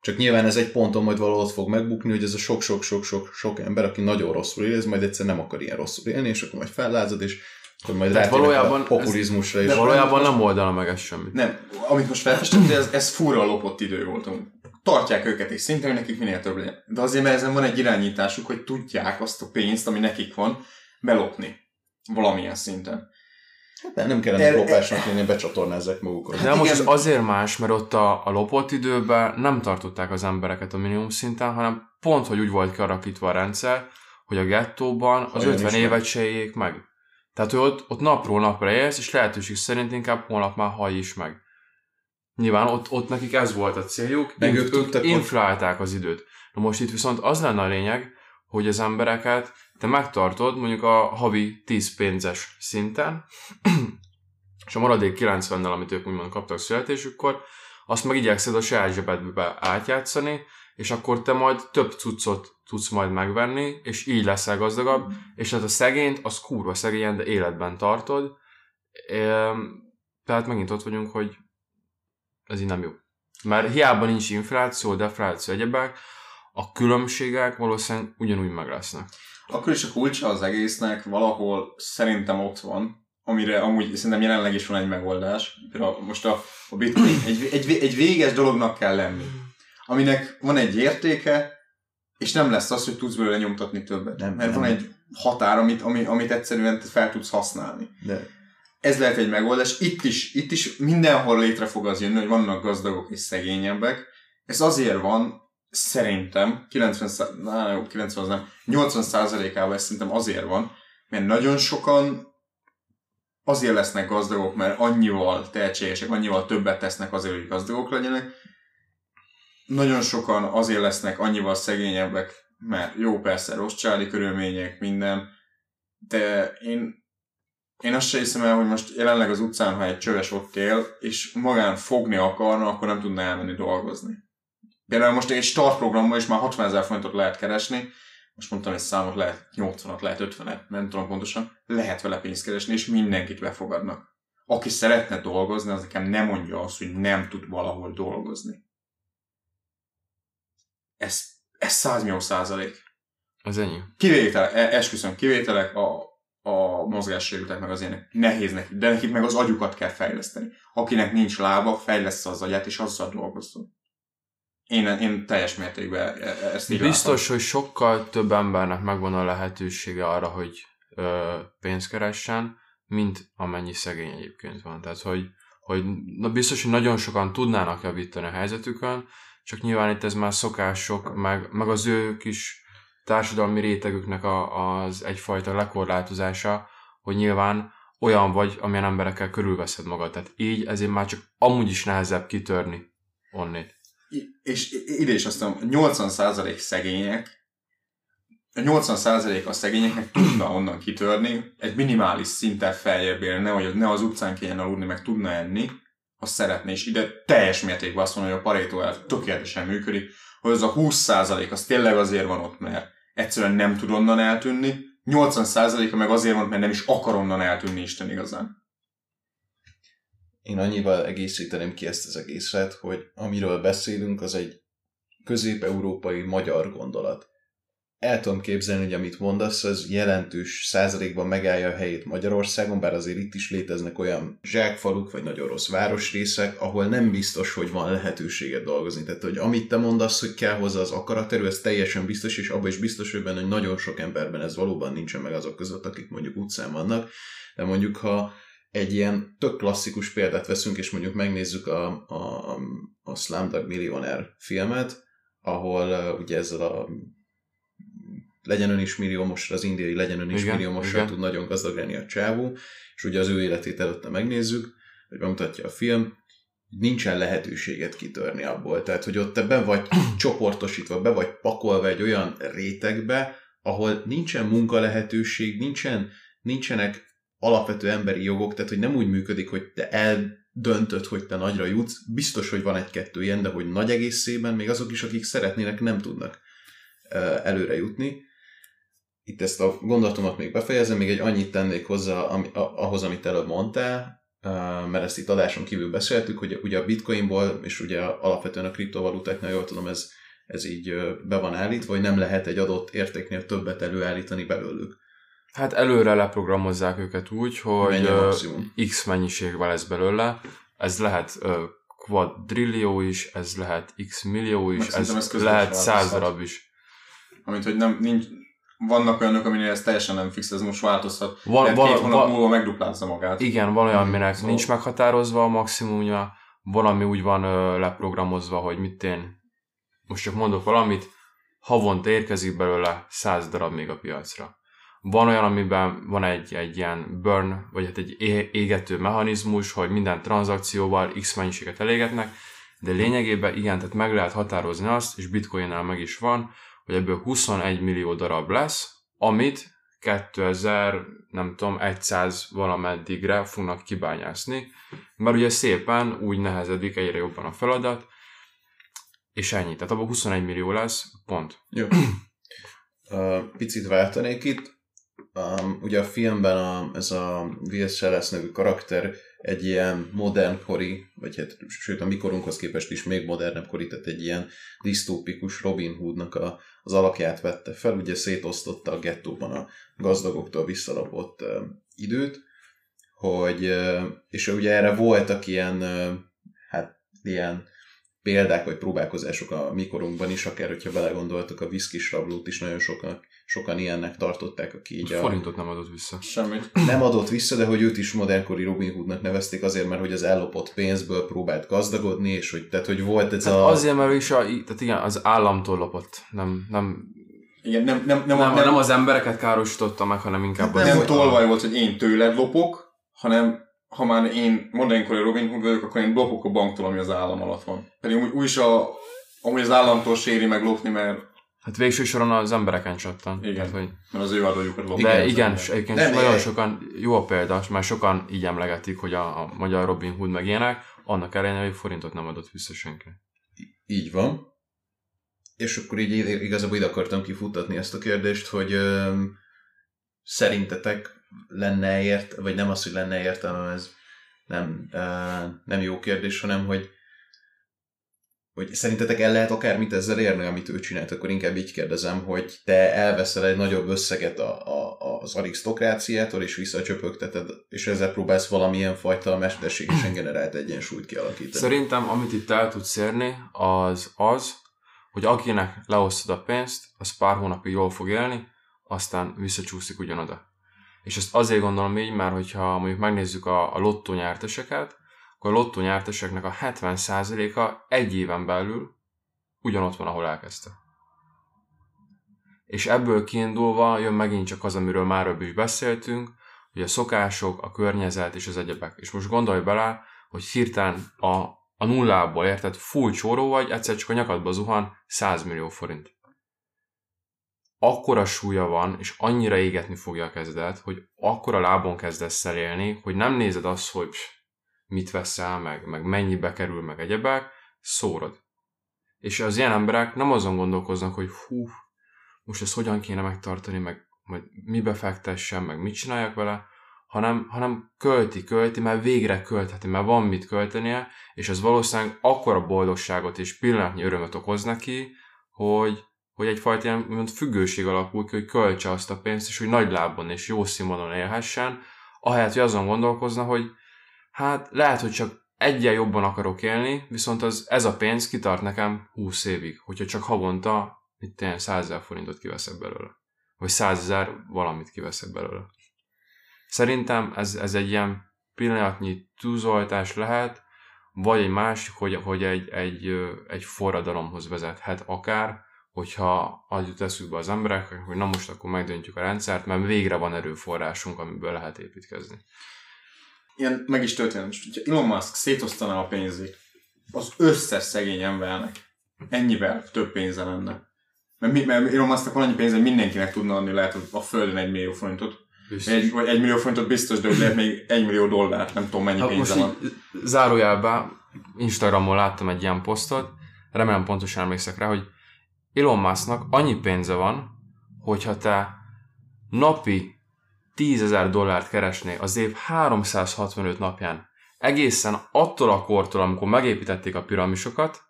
Speaker 1: Csak nyilván ez egy ponton majd valahol ott fog megbukni, hogy ez a sok-sok-sok-sok sok ember, aki nagyon rosszul él, ez majd egyszer nem akar ilyen rosszul élni, és akkor majd fellázad, és akkor majd
Speaker 2: Tehát valójában
Speaker 1: a populizmusra
Speaker 2: De
Speaker 1: is.
Speaker 2: valójában nem oldana meg ez semmit.
Speaker 3: Nem, amit most felfestettél, ez, ez furra lopott idő volt. Tartják őket, és szinte hogy nekik minél több legyen. De azért, mert ezen van egy irányításuk, hogy tudják azt a pénzt, ami nekik van, belopni. Valamilyen szinten.
Speaker 1: Hát nem kellene
Speaker 3: El-
Speaker 1: lopásnak lenni, becsatornázzák magukat.
Speaker 2: De most ez azért más, mert ott a, a lopott időben nem tartották az embereket a minimum szinten, hanem pont, hogy úgy volt kialakítva a rendszer, hogy a gettóban az
Speaker 1: Olyan
Speaker 2: 50
Speaker 1: is
Speaker 2: évet
Speaker 1: meg.
Speaker 2: se éljék meg. Tehát, hogy ott, ott napról napra élsz, és lehetőség szerint inkább holnap már haj is meg. Nyilván ott, ott nekik ez volt a céljuk,
Speaker 1: Meg ők ott-
Speaker 2: inflálták az időt. Na most itt viszont az lenne a lényeg, hogy az embereket te megtartod mondjuk a havi 10 pénzes szinten, és a maradék 90-nel, amit ők úgymond kaptak születésükkor, azt meg igyekszed a saját zsebedbe átjátszani, és akkor te majd több cuccot tudsz majd megvenni, és így leszel gazdagabb, és hát a szegényt, az kurva szegényen, de életben tartod. Ehm, Tehát megint ott vagyunk, hogy ez így nem jó. Mert hiába nincs infláció, defláció, egyebek, a különbségek valószínűleg ugyanúgy meg lesznek.
Speaker 3: Akkor is a kulcsa az egésznek valahol szerintem ott van, amire amúgy szerintem jelenleg is van egy megoldás. Most a, a bitcoin egy, egy, egy véges dolognak kell lenni, aminek van egy értéke, és nem lesz az, hogy tudsz belőle nyomtatni többet.
Speaker 1: Nem,
Speaker 3: mert
Speaker 1: nem.
Speaker 3: van egy határ, amit, ami, amit egyszerűen fel tudsz használni.
Speaker 1: De
Speaker 3: Ez lehet egy megoldás. Itt is, itt is mindenhol létre fog az jönni, hogy vannak gazdagok és szegényebbek. Ez azért van, szerintem, 90, szá- na, jó, 90 az nem, 80 százalékában ez szerintem azért van, mert nagyon sokan azért lesznek gazdagok, mert annyival tehetségesek, annyival többet tesznek azért, hogy gazdagok legyenek. Nagyon sokan azért lesznek annyival szegényebbek, mert jó, persze, rossz családi körülmények, minden, de én én azt sem hiszem el, hogy most jelenleg az utcán, ha egy csöves ott él, és magán fogni akarna, akkor nem tudna elmenni dolgozni. Például most egy startprogramban is már 60 ezer forintot lehet keresni, most mondtam egy számot, lehet 80-at, lehet 50-et, nem tudom pontosan, lehet vele pénzt keresni, és mindenkit befogadnak. Aki szeretne dolgozni, az nekem nem mondja azt, hogy nem tud valahol dolgozni. Ez, ez 108 százalék.
Speaker 2: Ez ennyi.
Speaker 3: Kivételek, esküszöm, kivételek a, a mozgássérültek meg az ilyenek. Nehéz nekik, de nekik meg az agyukat kell fejleszteni. Akinek nincs lába, fejleszte az agyát, és azzal dolgozzon. Én, én teljes mértékben e- e- ezt így
Speaker 2: Biztos, hogy sokkal több embernek megvan a lehetősége arra, hogy ö, pénzt keressen, mint amennyi szegény egyébként van. Tehát, hogy, hogy na biztos, hogy nagyon sokan tudnának javítani a helyzetükön, csak nyilván itt ez már szokások, meg, meg az ő kis társadalmi rétegüknek a, az egyfajta lekorlátozása, hogy nyilván olyan vagy, amilyen emberekkel körülveszed magad. Tehát így ezért már csak amúgy is nehezebb kitörni onnét.
Speaker 3: És ide is azt mondom, 80% szegények, a 80% a szegényeknek tudna onnan kitörni, egy minimális szinten feljebb élni, nehogy ne az utcán kelljen aludni, meg tudna enni, ha szeretné, és ide teljes mértékben azt mondom, hogy a Pareto elv tökéletesen működik, hogy az a 20% az tényleg azért van ott, mert egyszerűen nem tud onnan eltűnni, 80%-a meg azért van, mert nem is akar onnan eltűnni Isten igazán.
Speaker 1: Én annyival egészíteném ki ezt az egészet, hogy amiről beszélünk, az egy közép-európai magyar gondolat. El tudom képzelni, hogy amit mondasz, az jelentős százalékban megállja a helyét Magyarországon, bár azért itt is léteznek olyan zsákfaluk, vagy nagyon rossz városrészek, ahol nem biztos, hogy van lehetőséged dolgozni. Tehát, hogy amit te mondasz, hogy kell hozzá az akaraterő, ez teljesen biztos, és abban is biztos, hogy benne, hogy nagyon sok emberben ez valóban nincsen meg azok között, akik mondjuk utcán vannak. De mondjuk, ha egy ilyen tök klasszikus példát veszünk, és mondjuk megnézzük a, a, a Slumdog Millionaire filmet, ahol uh, ugye ezzel a legyen ön is milliómos, az indiai legyen ön is
Speaker 2: Igen, igen.
Speaker 1: tud nagyon gazdag lenni a csávó, és ugye az ő életét előtte megnézzük, hogy bemutatja a film, nincsen lehetőséget kitörni abból. Tehát, hogy ott te be vagy csoportosítva, be vagy pakolva egy olyan rétegbe, ahol nincsen munka lehetőség, nincsen, nincsenek alapvető emberi jogok, tehát hogy nem úgy működik, hogy te eldöntöd, hogy te nagyra jutsz, biztos, hogy van egy-kettő ilyen, de hogy nagy egészében még azok is, akik szeretnének, nem tudnak előre jutni. Itt ezt a gondolatomat még befejezem, még egy annyit tennék hozzá ami, ahhoz, amit előbb mondtál, mert ezt itt adáson kívül beszéltük, hogy ugye a bitcoinból, és ugye alapvetően a kriptovalutáknál jól tudom, ez, ez így be van állítva, hogy nem lehet egy adott értéknél többet előállítani belőlük.
Speaker 2: Hát előre leprogramozzák őket úgy, hogy x mennyiségvel lesz belőle. Ez lehet quadrillió is, ez lehet x millió is, ez, ez lehet száz darab is.
Speaker 3: Amint, hogy nem, nincs, vannak olyanok, aminél ez teljesen nem fix, ez most változhat. Van, van, két hónap van, múlva megduplázza magát.
Speaker 2: Igen, van olyan, aminek szóval. nincs meghatározva a maximumja, van, ami úgy van ö, leprogramozva, hogy mit én, most csak mondok valamit, havonta érkezik belőle 100 darab még a piacra. Van olyan, amiben van egy, egy ilyen burn, vagy hát egy égető mechanizmus, hogy minden tranzakcióval x mennyiséget elégetnek, de lényegében igen, tehát meg lehet határozni azt, és bitcoinnál meg is van, hogy ebből 21 millió darab lesz, amit 2000, nem tudom, 100 valameddigre fognak kibányászni, mert ugye szépen úgy nehezedik egyre jobban a feladat, és ennyi. Tehát abban 21 millió lesz, pont.
Speaker 1: Jó. Picit váltanék itt. Um, ugye a filmben a, ez a Will Shellis nevű karakter egy ilyen modernkori, vagy hát sőt a mikorunkhoz képest is még modernebb kori, tehát egy ilyen disztópikus Robin Hoodnak a, az alakját vette fel, ugye szétosztotta a gettóban a gazdagoktól visszalapott uh, időt, hogy, és ugye erre voltak ilyen, hát ilyen példák vagy próbálkozások a mikorunkban is, akár hogyha belegondoltak a viszkis rablót is nagyon sokan, sokan ilyennek tartották, aki így
Speaker 2: a... Forintot nem adott vissza.
Speaker 3: Semmit.
Speaker 1: Nem adott vissza, de hogy őt is modernkori Robin Hoodnak nevezték azért, mert hogy az ellopott pénzből próbált gazdagodni, és hogy, tehát, hogy volt ez hát a...
Speaker 2: Azért, mert is a, tehát igen, az államtól lopott, nem, nem
Speaker 3: igen, nem, nem, nem,
Speaker 2: nem, nem, nem az embereket károsította meg, hanem inkább
Speaker 3: nem, az... Nem tolvaj volt, hogy én tőled lopok, hanem ha már én modernkori Robin Hood vagyok, akkor én lopok a banktól, ami az állam alatt van. Pedig úgy, úgy is a, amúgy az államtól séri meg lopni, mert
Speaker 2: Hát végső soron az embereken csattan.
Speaker 3: Igen, hát, hogy... mert az ő adójukat lopni.
Speaker 2: De igen, és egyébként nem, nagyon sokan, jó a példa, mert sokan így emlegetik, hogy a, a magyar Robin Hood meg ilyenek, annak ellenére, hogy forintot nem adott vissza senki.
Speaker 1: Így van. És akkor így igazából ide akartam kifutatni ezt a kérdést, hogy ö, szerintetek lenne ért, vagy nem az, hogy lenne értelme, ez nem, nem jó kérdés, hanem hogy hogy szerintetek el lehet akármit ezzel érni, amit ő csinált, akkor inkább így kérdezem, hogy te elveszel egy nagyobb összeget a, a, az arisztokráciától, és visszacsöpögteted, és ezzel próbálsz valamilyen fajta mesterségesen generált egyensúlyt kialakítani.
Speaker 2: Szerintem, amit itt el tudsz érni, az az, hogy akinek leosztod a pénzt, az pár hónapig jól fog élni, aztán visszacsúszik ugyanoda. És ezt azért gondolom így, mert hogyha mondjuk megnézzük a, a lottó nyerteseket, akkor a lottó nyerteseknek a 70%-a egy éven belül ugyanott van, ahol elkezdte. És ebből kiindulva jön megint csak az, amiről már is beszéltünk, hogy a szokások, a környezet és az egyebek. És most gondolj bele, hogy hirtelen a, a nullából, érted, full csóró vagy, egyszer csak a nyakadba zuhan 100 millió forint akkora súlya van, és annyira égetni fogja a kezdet, hogy akkora lábon kezdesz el élni, hogy nem nézed azt, hogy mit veszel, meg, meg mennyibe kerül, meg egyebek, szórod. És az ilyen emberek nem azon gondolkoznak, hogy hú, most ezt hogyan kéne megtartani, meg majd mibe fektessem, meg mit csináljak vele, hanem, hanem költi, költi, mert végre költheti, mert van mit költenie, és az valószínűleg akkora boldogságot és pillanatnyi örömöt okoz neki, hogy, hogy egyfajta ilyen mond, függőség alakul ki, hogy költse azt a pénzt, és hogy nagy lábon és jó színvonalon élhessen, ahelyett, hogy azon gondolkozna, hogy hát lehet, hogy csak egyen jobban akarok élni, viszont az, ez a pénz kitart nekem 20 évig, hogyha csak havonta itt ilyen 100 ezer forintot kiveszek belőle. Vagy 100 ezer valamit kiveszek belőle. Szerintem ez, ez egy ilyen pillanatnyi túlzoltás lehet, vagy egy másik, hogy, hogy egy, egy, egy forradalomhoz vezethet akár, hogyha az jut eszükbe az embereknek, hogy na most akkor megdöntjük a rendszert, mert végre van erőforrásunk, amiből lehet építkezni.
Speaker 3: Ilyen meg is történt. Most, hogyha Elon Musk szétosztaná a pénzét, az összes szegény embernek ennyivel több pénze lenne. Mert, mi, mert Elon Musknak van annyi pénze, hogy mindenkinek tudna adni lehet a földön egy millió forintot. Egy, vagy egy millió forintot biztos, de lehet még egy millió dollár, nem tudom mennyi ha, pénze van.
Speaker 2: Zárójelben Instagramon láttam egy ilyen posztot, remélem pontosan emlékszek rá, hogy Elon Musknak annyi pénze van, hogyha te napi 10 ezer dollárt keresné az év 365 napján, egészen attól a kortól, amikor megépítették a piramisokat,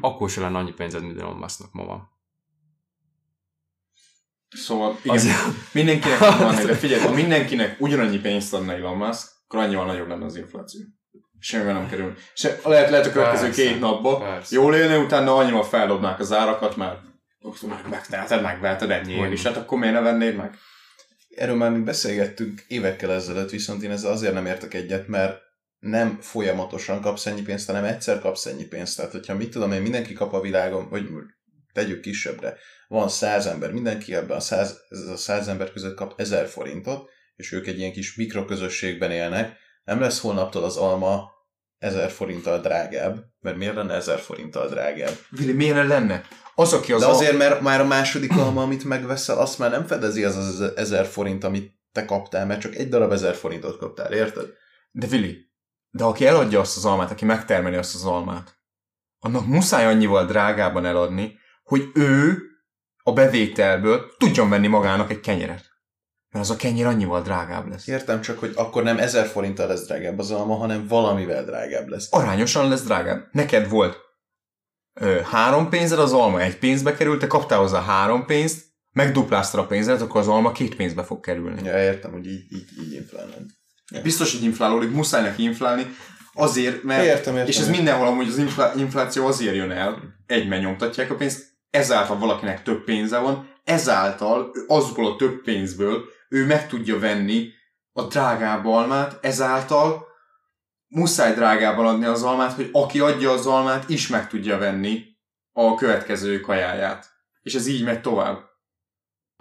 Speaker 2: akkor se lenne annyi pénzed, mint Elon Musknak ma van.
Speaker 3: Szóval igen,
Speaker 2: Azért-
Speaker 3: mindenkinek van, de figyelj, ha mindenkinek ugyanannyi pénzt adna Elon Musk, akkor annyival nagyobb lenne az infláció. Semmivel nem kerül. Se, lehet, lehet a következő
Speaker 2: Persze,
Speaker 3: két napban
Speaker 2: persze.
Speaker 3: jól élni, utána annyival feldobnák az árakat, mert meg, megteheted, megveheted ennyiért
Speaker 2: Hogy
Speaker 3: is, hát akkor miért ne vennéd meg?
Speaker 1: Erről már mi beszélgettünk évekkel ezelőtt, viszont én ezzel azért nem értek egyet, mert nem folyamatosan kapsz ennyi pénzt, hanem egyszer kapsz ennyi pénzt. Tehát, hogyha mit tudom én, mindenki kap a világon, vagy tegyük kisebbre, van száz ember, mindenki ebben a száz, ez a száz ember között kap ezer forintot, és ők egy ilyen kis mikroközösségben élnek, nem lesz holnaptól az alma ezer forinttal drágább, mert miért lenne ezer forinttal drágább?
Speaker 4: Vili, miért lenne? Az, aki az
Speaker 1: De
Speaker 4: a-
Speaker 1: azért, mert már a második alma, amit megveszel, azt már nem fedezi az az ezer forint, amit te kaptál, mert csak egy darab ezer forintot kaptál, érted?
Speaker 4: De Vili, de aki eladja azt az almát, aki megtermeli azt az almát, annak muszáj annyival drágában eladni, hogy ő a bevételből tudjon venni magának egy kenyeret. Mert az a kenyér annyival drágább lesz.
Speaker 1: Értem csak, hogy akkor nem ezer forinttal lesz drágább az alma, hanem valamivel drágább lesz.
Speaker 4: Arányosan lesz drágább. Neked volt ö, három pénzed, az alma egy pénzbe került, te kaptál hozzá három pénzt, megdupláztad a pénzed, akkor az alma két pénzbe fog kerülni.
Speaker 1: Ja, értem, hogy így, így, így inflálnánk.
Speaker 3: Biztos, hogy inflálódik, muszáj neki inflálni, azért, mert...
Speaker 1: Értem, értem.
Speaker 3: És ez mindenhol amúgy az infla- infláció azért jön el, egyben nyomtatják a pénzt, ezáltal valakinek több pénze van, ezáltal azból a több pénzből ő meg tudja venni a drágább almát, ezáltal muszáj drágában adni az almát, hogy aki adja az almát is meg tudja venni a következő kajáját. És ez így megy tovább.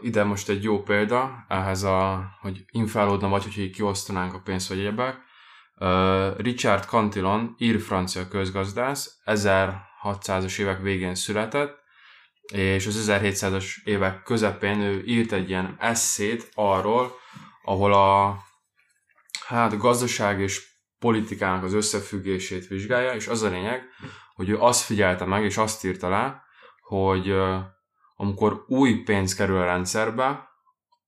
Speaker 2: Ide most egy jó példa, ehhez a, hogy inflálódna, vagy hogy kiosztanánk a pénzt, vagy egyebek. Richard Cantillon, ír-francia közgazdász, 1600-as évek végén született, és az 1700-as évek közepén ő írt egy ilyen eszét arról, ahol a hát, gazdaság és politikának az összefüggését vizsgálja, és az a lényeg, hogy ő azt figyelte meg, és azt írta le, hogy amikor új pénz kerül a rendszerbe,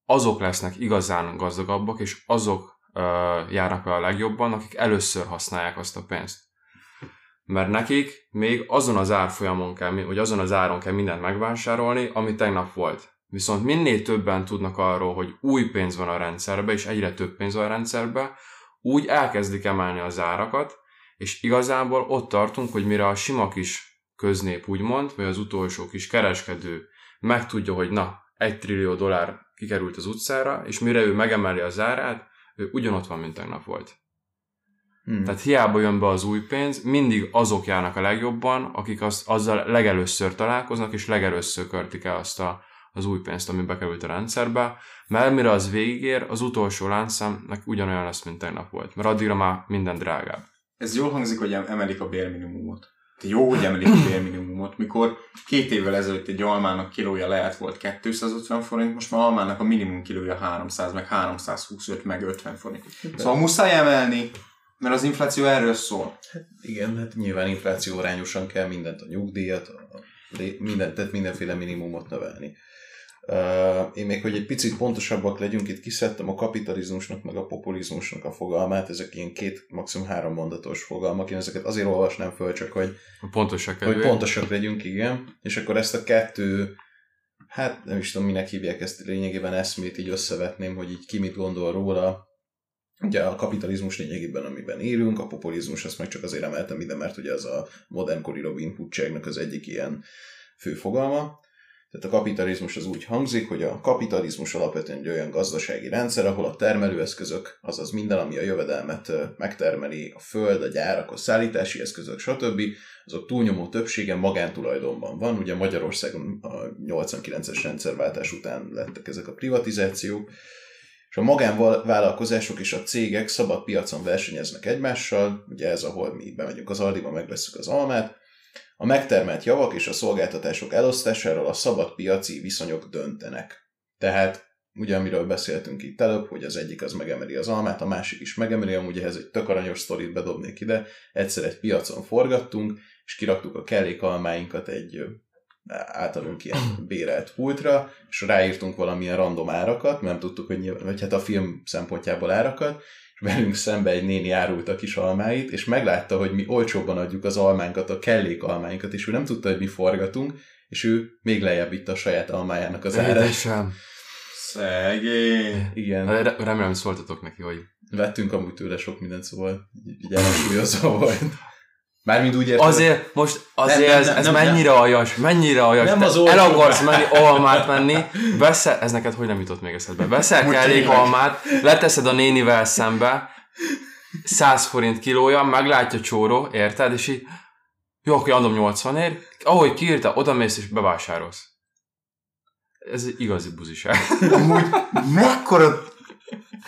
Speaker 2: azok lesznek igazán gazdagabbak, és azok járnak el a legjobban, akik először használják azt a pénzt. Mert nekik még azon az árfolyamon kell, vagy azon az áron kell mindent megvásárolni, ami tegnap volt. Viszont minél többen tudnak arról, hogy új pénz van a rendszerbe, és egyre több pénz van a rendszerbe, úgy elkezdik emelni az árakat, és igazából ott tartunk, hogy mire a sima kis köznép úgymond, vagy az utolsó kis kereskedő megtudja, hogy na, egy trillió dollár kikerült az utcára, és mire ő megemeli az árát, ő ugyanott van, mint tegnap volt.
Speaker 1: Hmm.
Speaker 2: Tehát hiába jön be az új pénz, mindig azok járnak a legjobban, akik az, azzal legelőször találkoznak, és legelőször körtik el azt a, az új pénzt, ami bekerült a rendszerbe, mert mire az végigér, az utolsó láncszemnek ugyanolyan lesz, mint tegnap volt, mert addigra már minden drágább.
Speaker 3: Ez jól hangzik, hogy em- emelik a bérminimumot. De jó, hogy emelik a bérminimumot, mikor két évvel ezelőtt egy almának kilója lehet volt 250 forint, most már almának a minimum kilója 300, meg 325, meg 50 forint. Szóval muszáj emelni, mert az infláció erről szól.
Speaker 1: Igen, hát nyilván infláció arányosan kell mindent, a nyugdíjat, a, mindent, tehát mindenféle minimumot növelni. Uh, én még, hogy egy picit pontosabbak legyünk, itt kiszedtem a kapitalizmusnak, meg a populizmusnak a fogalmát, ezek ilyen két, maximum három mondatos fogalmak, én ezeket azért olvasnám föl, csak hogy
Speaker 2: Pontosak
Speaker 1: hogy pontosak legyünk, igen. És akkor ezt a kettő, hát nem is tudom, minek hívják ezt lényegében eszmét, így összevetném, hogy így ki mit gondol róla. Ugye a kapitalizmus lényegében, amiben élünk, a populizmus, azt meg csak azért emeltem ide, mert ugye az a modernkori Robin Hoodságnak az egyik ilyen fő fogalma. Tehát a kapitalizmus az úgy hangzik, hogy a kapitalizmus alapvetően egy olyan gazdasági rendszer, ahol a termelőeszközök, azaz minden, ami a jövedelmet megtermeli, a föld, a gyárak, a szállítási eszközök, stb., azok túlnyomó többsége magántulajdonban van. Ugye Magyarországon a 89-es rendszerváltás után lettek ezek a privatizációk, és a magánvállalkozások és a cégek szabad piacon versenyeznek egymással, ugye ez, ahol mi bemegyünk az Aldiba, megveszünk az almát, a megtermelt javak és a szolgáltatások elosztásáról a szabad piaci viszonyok döntenek. Tehát, ugye amiről beszéltünk itt előbb, hogy az egyik az megemeli az almát, a másik is megemeli, amúgy ehhez egy tök aranyos sztorit bedobnék ide, egyszer egy piacon forgattunk, és kiraktuk a kellékalmáinkat egy általunk ilyen bérelt pultra, és ráírtunk valamilyen random árakat, nem tudtuk, hogy nyilván, vagy hát a film szempontjából árakat, és velünk szembe egy néni árult a kis almáit, és meglátta, hogy mi olcsóbban adjuk az almánkat, a kellék almáinkat, és ő nem tudta, hogy mi forgatunk, és ő még lejjebb vitte a saját almájának az árát.
Speaker 3: Szegény.
Speaker 1: Igen,
Speaker 2: Re- remélem szóltatok neki, hogy
Speaker 1: vettünk amúgy tőle sok mindent, szóval így volt. Mármint úgy értem,
Speaker 2: Azért, most azért
Speaker 1: Nem, nem,
Speaker 2: ez,
Speaker 1: nem,
Speaker 2: ez
Speaker 1: nem,
Speaker 2: mennyire aljas, mennyire aljas.
Speaker 1: Nem az
Speaker 2: el akarsz menni, almát venni, veszel, ez neked hogy nem jutott még eszedbe? Veszel kellék almát, leteszed a nénivel szembe, 100 forint kilója, meglátja csóró, érted? És így, jó, akkor adom 80 ér, ahogy kiírta, oda mész és bevásárolsz. Ez egy igazi buziság.
Speaker 4: Amúgy mekkora...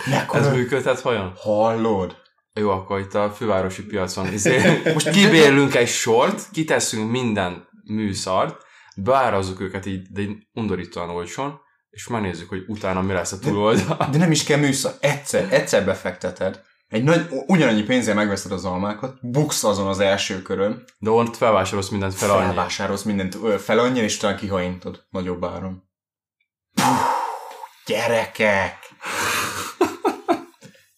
Speaker 4: Mekkora...
Speaker 2: Ez működhet vajon?
Speaker 4: Hallod?
Speaker 2: Jó, akkor itt a fővárosi piacon izé, most kibérlünk egy sort, kiteszünk minden műszart, beárazzuk őket így, de így undorítóan olcsón, és megnézzük, hogy utána mi lesz a túloldal.
Speaker 4: De nem is kell műszak. Egyszer, egyszer befekteted. Egy nagy, ugyanannyi pénzzel megveszed az almákat, buksz azon az első körön,
Speaker 2: De ott felvásárolsz mindent fel annyi.
Speaker 4: felvásárolsz mindent fel annyian, és utána kihajintod nagyobb áron. Puh, gyerekek!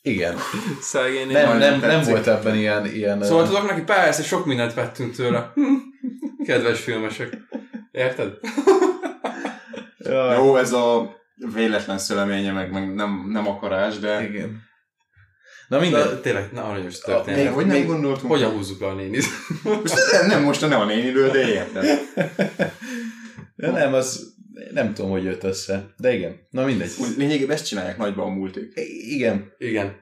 Speaker 1: Igen.
Speaker 2: Szegény
Speaker 1: Nem, nem, nem volt ebben ilyen... ilyen
Speaker 2: Szóval tudok neki, persze, sok mindent vettünk tőle. Kedves filmesek. Érted?
Speaker 1: jaj,
Speaker 3: Jó, ez a véletlen szüleménye, meg, meg nem, nem akarás, de...
Speaker 1: Igen. Na minden.
Speaker 2: De tényleg, ne aranyos
Speaker 3: Még,
Speaker 2: történet.
Speaker 3: hogy nem
Speaker 1: még-
Speaker 3: gondoltunk?
Speaker 2: Hogyan húzzuk a nénit?
Speaker 3: Most ez nem most nem a néniről, de érted.
Speaker 1: De nem, az nem tudom, hogy jött össze. De igen. Na mindegy.
Speaker 3: Úgy lényegében ezt csinálják nagyban a múlték.
Speaker 1: I- Igen.
Speaker 2: Igen.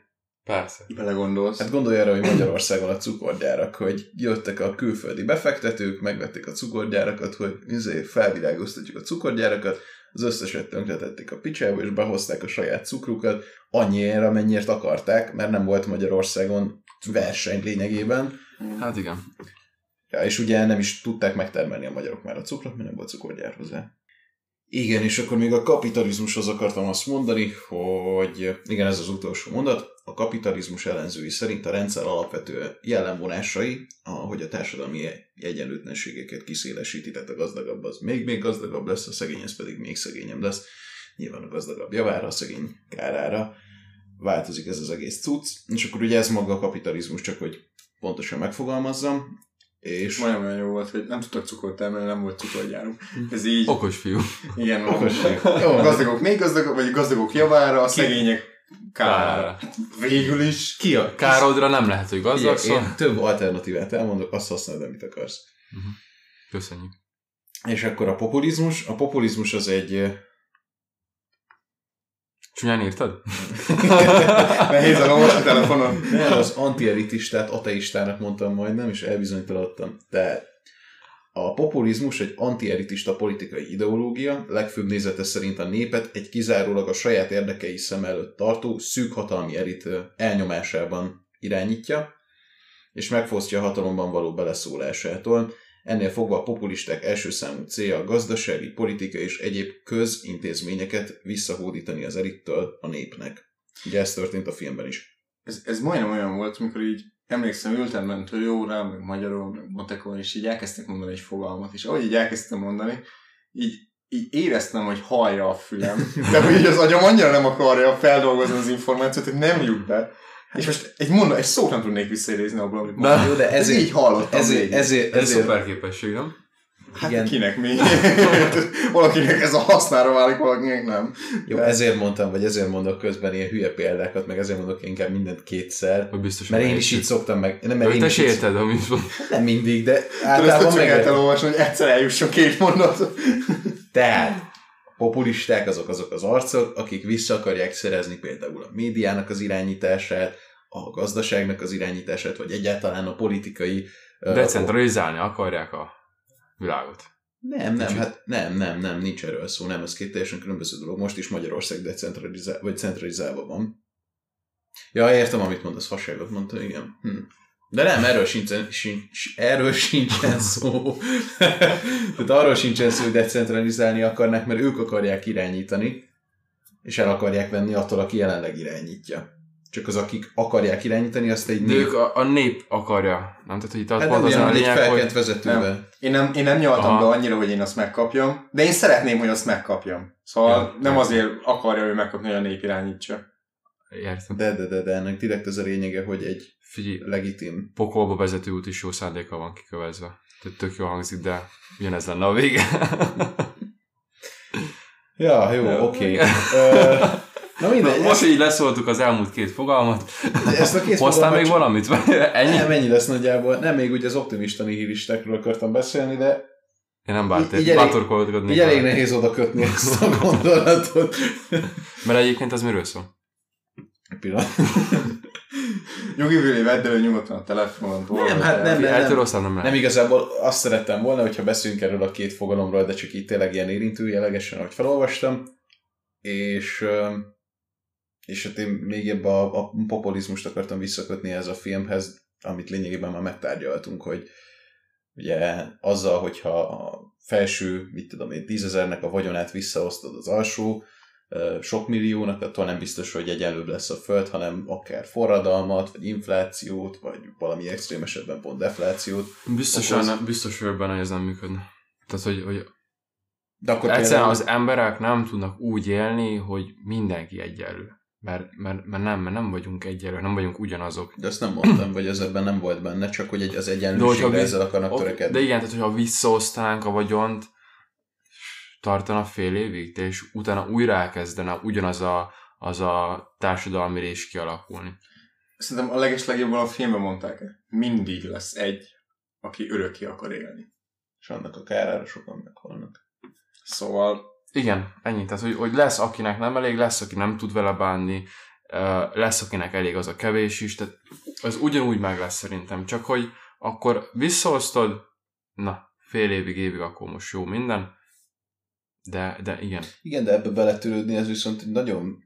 Speaker 2: Persze.
Speaker 3: Belegondolsz.
Speaker 1: Hát gondolj arra, hogy Magyarországon a cukorgyárak, hogy jöttek a külföldi befektetők, megvették a cukorgyárakat, hogy izé, felvilágoztatjuk a cukorgyárakat, az összeset tönkretették a picsába, és behozták a saját cukrukat, annyiért, amennyiért akarták, mert nem volt Magyarországon verseny lényegében.
Speaker 2: Hát igen.
Speaker 1: Ja, és ugye nem is tudták megtermelni a magyarok már a cukrot, mert nem volt cukorgyár hozzá. Igen, és akkor még a kapitalizmushoz akartam azt mondani, hogy igen, ez az utolsó mondat, a kapitalizmus ellenzői szerint a rendszer alapvető jellemvonásai, hogy a társadalmi egyenlőtlenségeket kiszélesíti, tehát a gazdagabb az még-még gazdagabb lesz, a szegény az pedig még szegényebb lesz. Nyilván a gazdagabb javára, a szegény kárára változik ez az egész cucc, és akkor ugye ez maga a kapitalizmus, csak hogy pontosan megfogalmazzam, és
Speaker 3: Majdnem olyan jó volt, hogy nem tudtak cukrot termelni, nem volt cukorgyárunk. Ez így,
Speaker 2: Okos fiú.
Speaker 3: igen,
Speaker 1: Okos.
Speaker 3: Jó, a gazdagok még gazdagok, vagy a gazdagok javára, a szegények kárára. Végül is.
Speaker 1: ki a
Speaker 2: Károdra nem lehet, hogy gazdag, szóval...
Speaker 1: én több alternatívát elmondok, azt használod, amit akarsz.
Speaker 2: Köszönjük.
Speaker 1: És akkor a populizmus. A populizmus az egy...
Speaker 2: Csúnyán írtad?
Speaker 3: Nehéz a a telefonon.
Speaker 1: Nem, az antielitistát ateistának mondtam majd, nem is elbizonytalanodtam. De a populizmus egy antielitista politikai ideológia, legfőbb nézete szerint a népet egy kizárólag a saját érdekei szem előtt tartó szűk hatalmi elit elnyomásában irányítja, és megfosztja a hatalomban való beleszólásától. Ennél fogva a populisták első számú célja a gazdasági, politikai és egyéb közintézményeket visszahódítani az elittől a népnek. Ugye ez történt a filmben is.
Speaker 3: Ez, ez majdnem olyan volt, amikor így emlékszem, ültem mentőjóra, meg magyarul, meg matekon, és így elkezdtek mondani egy fogalmat, és ahogy így elkezdtem mondani, így, így éreztem, hogy hallja a fülem, de hogy így az agyam annyira nem akarja feldolgozni az információt, hogy nem jut be. És most egy mondat, egy szót nem tudnék visszaidézni abból, amit mondtam.
Speaker 1: Jó, de
Speaker 3: Ez
Speaker 1: ezért,
Speaker 3: így hallottam
Speaker 1: ezért,
Speaker 3: végig.
Speaker 1: ezért,
Speaker 2: Ez
Speaker 1: ezért,
Speaker 2: szuper képesség, nem?
Speaker 3: Hát
Speaker 1: igen.
Speaker 3: kinek mi? valakinek ez a hasznára válik, valakinek nem.
Speaker 1: Jó, ezért mondtam, vagy ezért mondok közben ilyen hülye példákat, meg ezért mondok inkább mindent kétszer.
Speaker 2: Hogy biztos
Speaker 1: Mert én is így szoktam meg. Nem, mert én is
Speaker 2: érted, amit
Speaker 1: nem mindig, de általában meg.
Speaker 3: kell olvasni, hogy egyszer eljusson két mondat.
Speaker 1: Tehát populisták azok azok az arcok, akik vissza akarják szerezni például a médiának az irányítását, a gazdaságnak az irányítását, vagy egyáltalán a politikai...
Speaker 2: Decentralizálni akarják a világot.
Speaker 1: Nem, nem,
Speaker 2: Kicsit.
Speaker 1: hát nem, nem, nem, nincs erről szó, nem, ez két teljesen különböző dolog. Most is Magyarország decentralizál, vagy centralizálva van. Ja, értem, amit mondasz, fasságot mondta, igen. Hm. De nem, erről sincsen, sincs, erről sincsen szó. Tehát arról sincsen szó, hogy decentralizálni akarnak, mert ők akarják irányítani, és el akarják venni attól, aki jelenleg irányítja. Csak az, akik akarják irányítani, azt egy nép...
Speaker 2: ők a, a nép akarja. Nem, tehát hogy itt
Speaker 1: Hát
Speaker 2: pont
Speaker 1: nem
Speaker 2: az a
Speaker 1: hogy egy
Speaker 2: lényeg, hogy
Speaker 1: vezetővel.
Speaker 3: Én nem, én nem nyaltam
Speaker 2: Aha.
Speaker 3: be annyira, hogy én azt megkapjam, de én szeretném, hogy azt megkapjam. Szóval
Speaker 2: Ja,
Speaker 3: nem
Speaker 2: ja.
Speaker 3: azért akarja ő megkapni, hogy a nép irányítsa.
Speaker 2: Értem.
Speaker 1: De, de, de, de ennek direkt az a lényege, hogy egy
Speaker 2: Figyelj,
Speaker 1: legitim
Speaker 2: pokolba vezető út is jó szándéka van kikövezve. Tehát tök jó hangzik, de ugyanez lenne a vége.
Speaker 1: Ja, jó, oké. Ö, Na mindegy,
Speaker 2: Most,
Speaker 1: most
Speaker 2: így leszóltuk az elmúlt két fogalmat.
Speaker 1: ezt a két
Speaker 2: Hoztál még
Speaker 1: csak-
Speaker 2: valamit? Ennyi?
Speaker 1: Nem, ennyi lesz nagyjából. Nem, még ugye az optimista nihilistákról akartam beszélni, de
Speaker 2: Én nem
Speaker 1: Így
Speaker 2: bárt, bátorkodnék.
Speaker 1: így elég nehéz oda kötni ezt a gondolatot.
Speaker 2: Mert egyébként az miről szól?
Speaker 1: Pillanat.
Speaker 3: Nyugi Vili, vedd elő nyugodtan a telefont.
Speaker 1: Nem, hát nem, nem, nem.
Speaker 2: nem lehet.
Speaker 1: Nem igazából azt szerettem volna, hogyha beszélünk erről a két fogalomról, de csak így tényleg ilyen érintő jellegesen, ahogy felolvastam. És, és hát én még ebbe a, a populizmust akartam visszakötni ez a filmhez, amit lényegében már megtárgyaltunk, hogy ugye azzal, hogyha a felső, mit tudom én, tízezernek a vagyonát visszaosztod az alsó, sok milliónak, attól nem biztos, hogy egyenlőbb lesz a föld, hanem akár forradalmat, vagy inflációt, vagy valami extrém esetben pont deflációt.
Speaker 2: Biztos,
Speaker 1: okoz.
Speaker 2: nem, biztos vagyok benne, hogy ez nem működne. Tehát, hogy, hogy
Speaker 1: De akkor
Speaker 2: egyszerűen
Speaker 1: például-
Speaker 2: az emberek nem tudnak úgy élni, hogy mindenki egyenlő. Mert, mert, mert, nem, mert nem vagyunk egyenlő, nem vagyunk ugyanazok.
Speaker 1: De azt nem mondtam, vagy ez ebben nem volt benne, csak hogy egy, az egyenlőségre
Speaker 2: vi-
Speaker 1: ezzel akarnak törekedni.
Speaker 2: De igen, tehát hogyha visszaosztanánk a vagyont, tartana fél évig, és utána újra elkezdene ugyanaz a, az a társadalmi rés kialakulni.
Speaker 3: Szerintem a legeslegjobban a filmben mondták. Mindig lesz egy, aki örökké akar élni.
Speaker 1: És annak a kárára sokan meghalnak.
Speaker 3: Szóval
Speaker 2: Igen, ennyi. Tehát, hogy, hogy lesz, akinek nem elég, lesz, aki nem tud vele bánni, lesz, akinek elég az a kevés is, tehát az ugyanúgy meg lesz szerintem, csak hogy akkor visszaosztod, na, fél évig, évig, akkor most jó minden, de, de igen.
Speaker 1: Igen, de ebbe beletörődni, ez viszont egy nagyon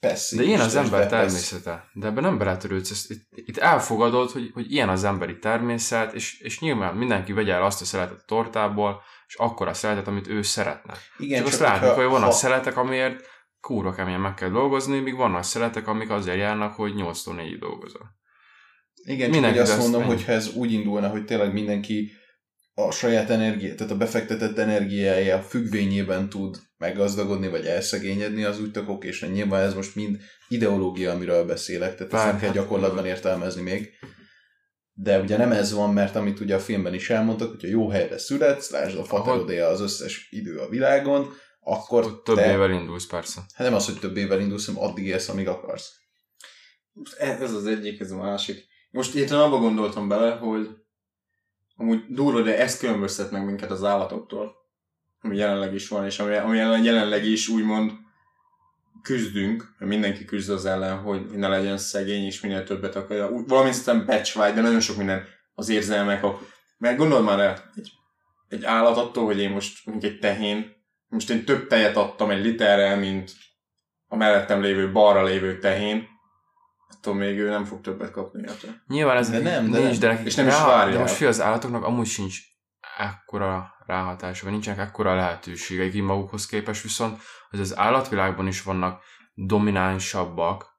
Speaker 1: passzív.
Speaker 2: De ilyen az ember természete. De ebben nem beletörődsz. Ezt, itt, itt elfogadod, hogy, hogy ilyen az emberi természet, és, és nyilván mindenki vegye el azt a szeletet a tortából, és akkor a szeletet, amit ő szeretne.
Speaker 1: Igen,
Speaker 2: csak azt
Speaker 1: csak
Speaker 2: látjuk, hogy vannak
Speaker 1: ha,
Speaker 2: szeletek, amiért kúra keményen meg kell dolgozni, míg vannak szeletek, amik azért járnak, hogy 8-tól 4 dolgozol.
Speaker 1: Igen, csak
Speaker 2: mindenki
Speaker 1: hogy azt mondom, hogy ha ez úgy indulna, hogy tényleg mindenki a saját energia, tehát a befektetett energiája függvényében tud meggazdagodni, vagy elszegényedni, az úgy tök és nyilván ez most mind ideológia, amiről beszélek, tehát ezt
Speaker 2: Bár,
Speaker 1: nem kell gyakorlatban értelmezni még. De ugye nem ez van, mert amit ugye a filmben is elmondtak, hogyha jó helyre születsz, lásd a faterodéja az összes idő a világon, akkor
Speaker 2: Több
Speaker 1: te,
Speaker 2: évvel indulsz persze.
Speaker 1: hát nem az, hogy több évvel indulsz, hanem addig élsz, amíg akarsz.
Speaker 3: e- ez az egyik, ez a másik. Most értem abba gondoltam bele, hogy amúgy durva, de ez különböztet meg minket az állatoktól, ami jelenleg is van, és ami, ami jelenleg is úgymond küzdünk, mindenki küzd az ellen, hogy ne legyen szegény, és minél többet akarja. Úgy- Valami szinten becsvágy, de nagyon sok minden az érzelmek. A... Mert gondold már el, egy, egy állat attól, hogy én most, mondjuk egy tehén, most én több tejet adtam egy literrel, mint a mellettem lévő, balra lévő tehén, attól még ő nem fog többet kapni érte.
Speaker 2: Nyilván ez
Speaker 1: De nem, de
Speaker 2: nincs, de,
Speaker 3: És nem is
Speaker 2: rá,
Speaker 3: várják.
Speaker 2: De most fél az állatoknak amúgy sincs ekkora ráhatása, vagy nincsenek ekkora lehetőségeik így magukhoz képest, viszont hogy az állatvilágban is vannak dominánsabbak,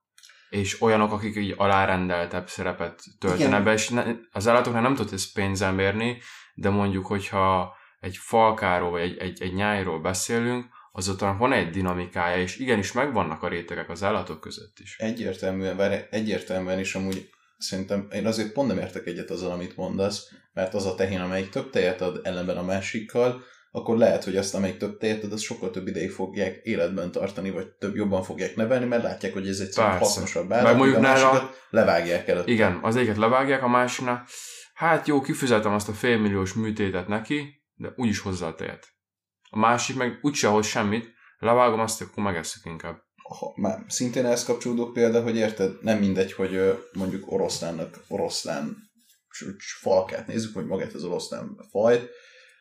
Speaker 2: és olyanok, akik így alárendeltebb szerepet töltenek be, és ne, az állatoknak nem tudod ezt pénzzel mérni, de mondjuk, hogyha egy falkáról, vagy egy, egy, egy nyájról beszélünk, azután van egy dinamikája, és igenis megvannak a rétegek az állatok között is.
Speaker 1: Egyértelműen, várj, egyértelműen is amúgy szerintem én azért pont nem értek egyet azzal, amit mondasz, mert az a tehén, amelyik több tejet ad ellenben a másikkal, akkor lehet, hogy azt, amelyik több tejet ad, az sokkal több ideig fogják életben tartani, vagy több jobban fogják nevelni, mert látják, hogy ez egy hasznosabb
Speaker 2: Meg
Speaker 1: állat,
Speaker 2: mondjuk
Speaker 1: míg a
Speaker 2: nála-
Speaker 1: levágják előtt.
Speaker 2: Igen, az egyiket levágják, a másiknál, hát jó, kifizetem azt a félmilliós műtétet neki, de úgyis hozzá tejet. A másik meg úgyse hoz semmit, levágom azt, akkor megesszük inkább.
Speaker 1: ha, már szintén ehhez kapcsolódó példa, hogy érted, nem mindegy, hogy mondjuk oroszlánnak oroszlán falkát nézzük, vagy magát az oroszlán fajt,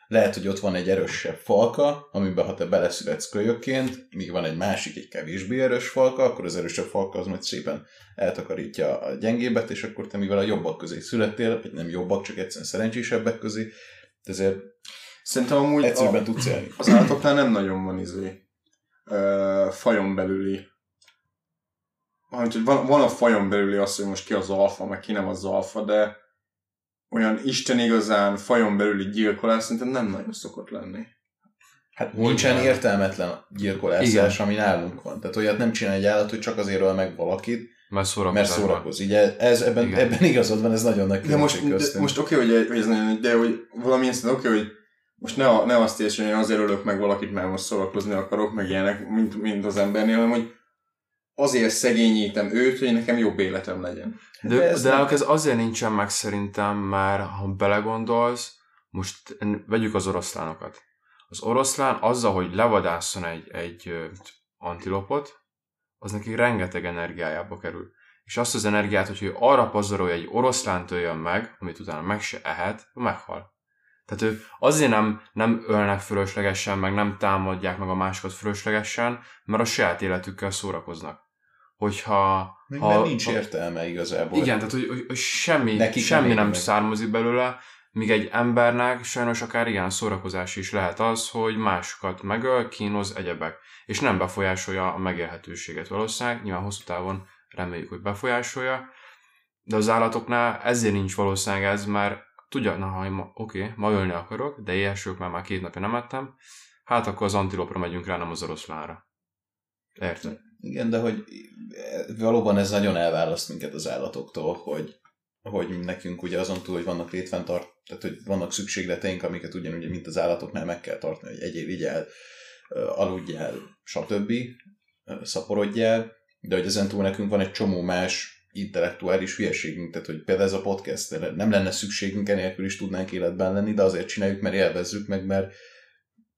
Speaker 1: lehet, hogy ott van egy erősebb falka, amiben ha te beleszületsz kölyökként, míg van egy másik, egy kevésbé erős falka, akkor az erősebb falka az majd szépen eltakarítja a gyengébet, és akkor te mivel a jobbak közé születtél, vagy nem jobbak, csak egyszerűen szerencsésebbek közé, ezért
Speaker 3: Szerintem amúgy
Speaker 1: egyszerűbben
Speaker 3: a,
Speaker 1: tudsz élni.
Speaker 3: az állatoknál nem nagyon van izé ö, fajon belüli Amit, hogy van, van a fajon belüli az, hogy most ki az alfa, meg ki nem az alfa, de olyan Isten igazán fajon belüli gyilkolás szerintem nem nagyon szokott lenni.
Speaker 1: Hát
Speaker 2: Hogy
Speaker 1: nincsen
Speaker 2: van?
Speaker 1: értelmetlen gyilkolászás,
Speaker 2: Igen.
Speaker 1: ami nálunk van. Tehát olyat nem csinál egy állat, hogy csak azért öl meg valakit,
Speaker 2: Mert szórakozás
Speaker 1: mert
Speaker 2: van.
Speaker 1: szórakozik. Ugye ez, ebben,
Speaker 2: Igen.
Speaker 1: ebben igazad van, ez nagyon nagy
Speaker 3: De most, de, most oké, hogy, hogy ez nagyon, de hogy valamilyen szinten oké, hogy most ne, a- ne azt értsen, hogy én azért ölök meg valakit, mert most szórakozni akarok, meg ilyenek, mint, mint az embernél, hanem hogy azért szegényítem őt, hogy nekem jobb életem legyen.
Speaker 2: De,
Speaker 1: De ez
Speaker 2: de
Speaker 1: nem-
Speaker 2: ez azért nincsen meg szerintem, mert ha belegondolsz, most vegyük az oroszlánokat. Az oroszlán azzal, hogy levadásszon egy, egy antilopot, az neki rengeteg energiájába kerül. És azt az energiát, hogy ő arra pazarolja, hogy egy oroszlánt öljön meg, amit utána meg se ehet, meghal. Tehát ő azért nem, nem ölnek fölöslegesen, meg nem támadják meg a másokat fölöslegesen, mert a saját életükkel szórakoznak. Hogyha...
Speaker 1: Még
Speaker 2: ha,
Speaker 1: mert nincs
Speaker 2: ha-
Speaker 1: értelme igazából.
Speaker 2: igen, tehát hogy, hogy, hogy semmi,
Speaker 1: Nekik
Speaker 2: semmi
Speaker 1: nem
Speaker 2: nem, származik belőle, míg egy embernek sajnos akár igen szórakozás is lehet az, hogy másokat megöl, kínoz, egyebek. És nem befolyásolja a megélhetőséget valószínűleg, nyilván hosszú távon reméljük, hogy befolyásolja, de az állatoknál ezért nincs valószínűleg ez, mert tudja, na ha ma, oké, ma ölni akarok, de éhesülök, mert már két napja nem ettem, hát akkor az antilopra megyünk rá, nem az oroszlánra. Érted?
Speaker 1: Igen, de hogy valóban ez nagyon elválaszt minket az állatoktól, hogy, hogy nekünk ugye azon túl, hogy vannak létfenntart, tehát hogy vannak szükségleteink, amiket ugyanúgy, mint az állatoknál meg kell tartani, hogy egyél, vigyel, aludjál, stb. szaporodjál, de hogy ezen túl nekünk van egy csomó más intellektuális hülyeségünk, tehát hogy például ez a podcast, nem lenne szükségünk, enélkül is tudnánk életben lenni, de azért csináljuk, mert élvezzük meg, mert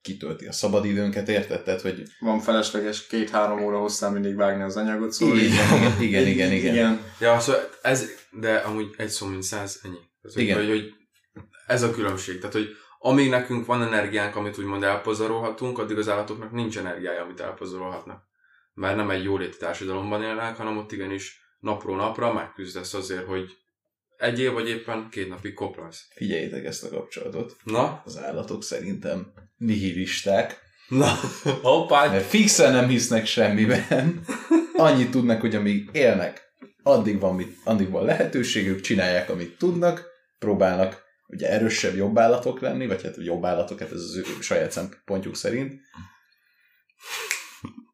Speaker 1: kitölti a szabadidőnket, érted? Tehát, hogy
Speaker 3: Van felesleges két-három óra hosszán mindig vágni az anyagot, szóval így-
Speaker 1: igen, igen, igen, igen.
Speaker 3: igen.
Speaker 2: Ja, szóval ez, de amúgy egy szó, mint száz, ennyi. Tehát,
Speaker 1: Igen.
Speaker 2: Hogy, hogy ez a különbség. Tehát, hogy amíg nekünk van energiánk, amit úgymond elpazarolhatunk, addig az állatoknak nincs energiája, amit elpazarolhatnak. Mert nem egy jóléti társadalomban élnek, hanem ott igenis napról napra megküzdesz azért, hogy egy év vagy éppen két napig koplalsz.
Speaker 1: Figyeljétek ezt a kapcsolatot.
Speaker 2: Na?
Speaker 1: Az állatok szerintem nihilisták,
Speaker 2: Na, hoppá!
Speaker 1: mert fixen nem hisznek semmiben. Annyit tudnak, hogy amíg élnek, addig van, mit, addig van lehetőségük, csinálják, amit tudnak, próbálnak ugye erősebb, jobb állatok lenni, vagy hát jobb állatok, hát ez az ő saját szempontjuk szerint.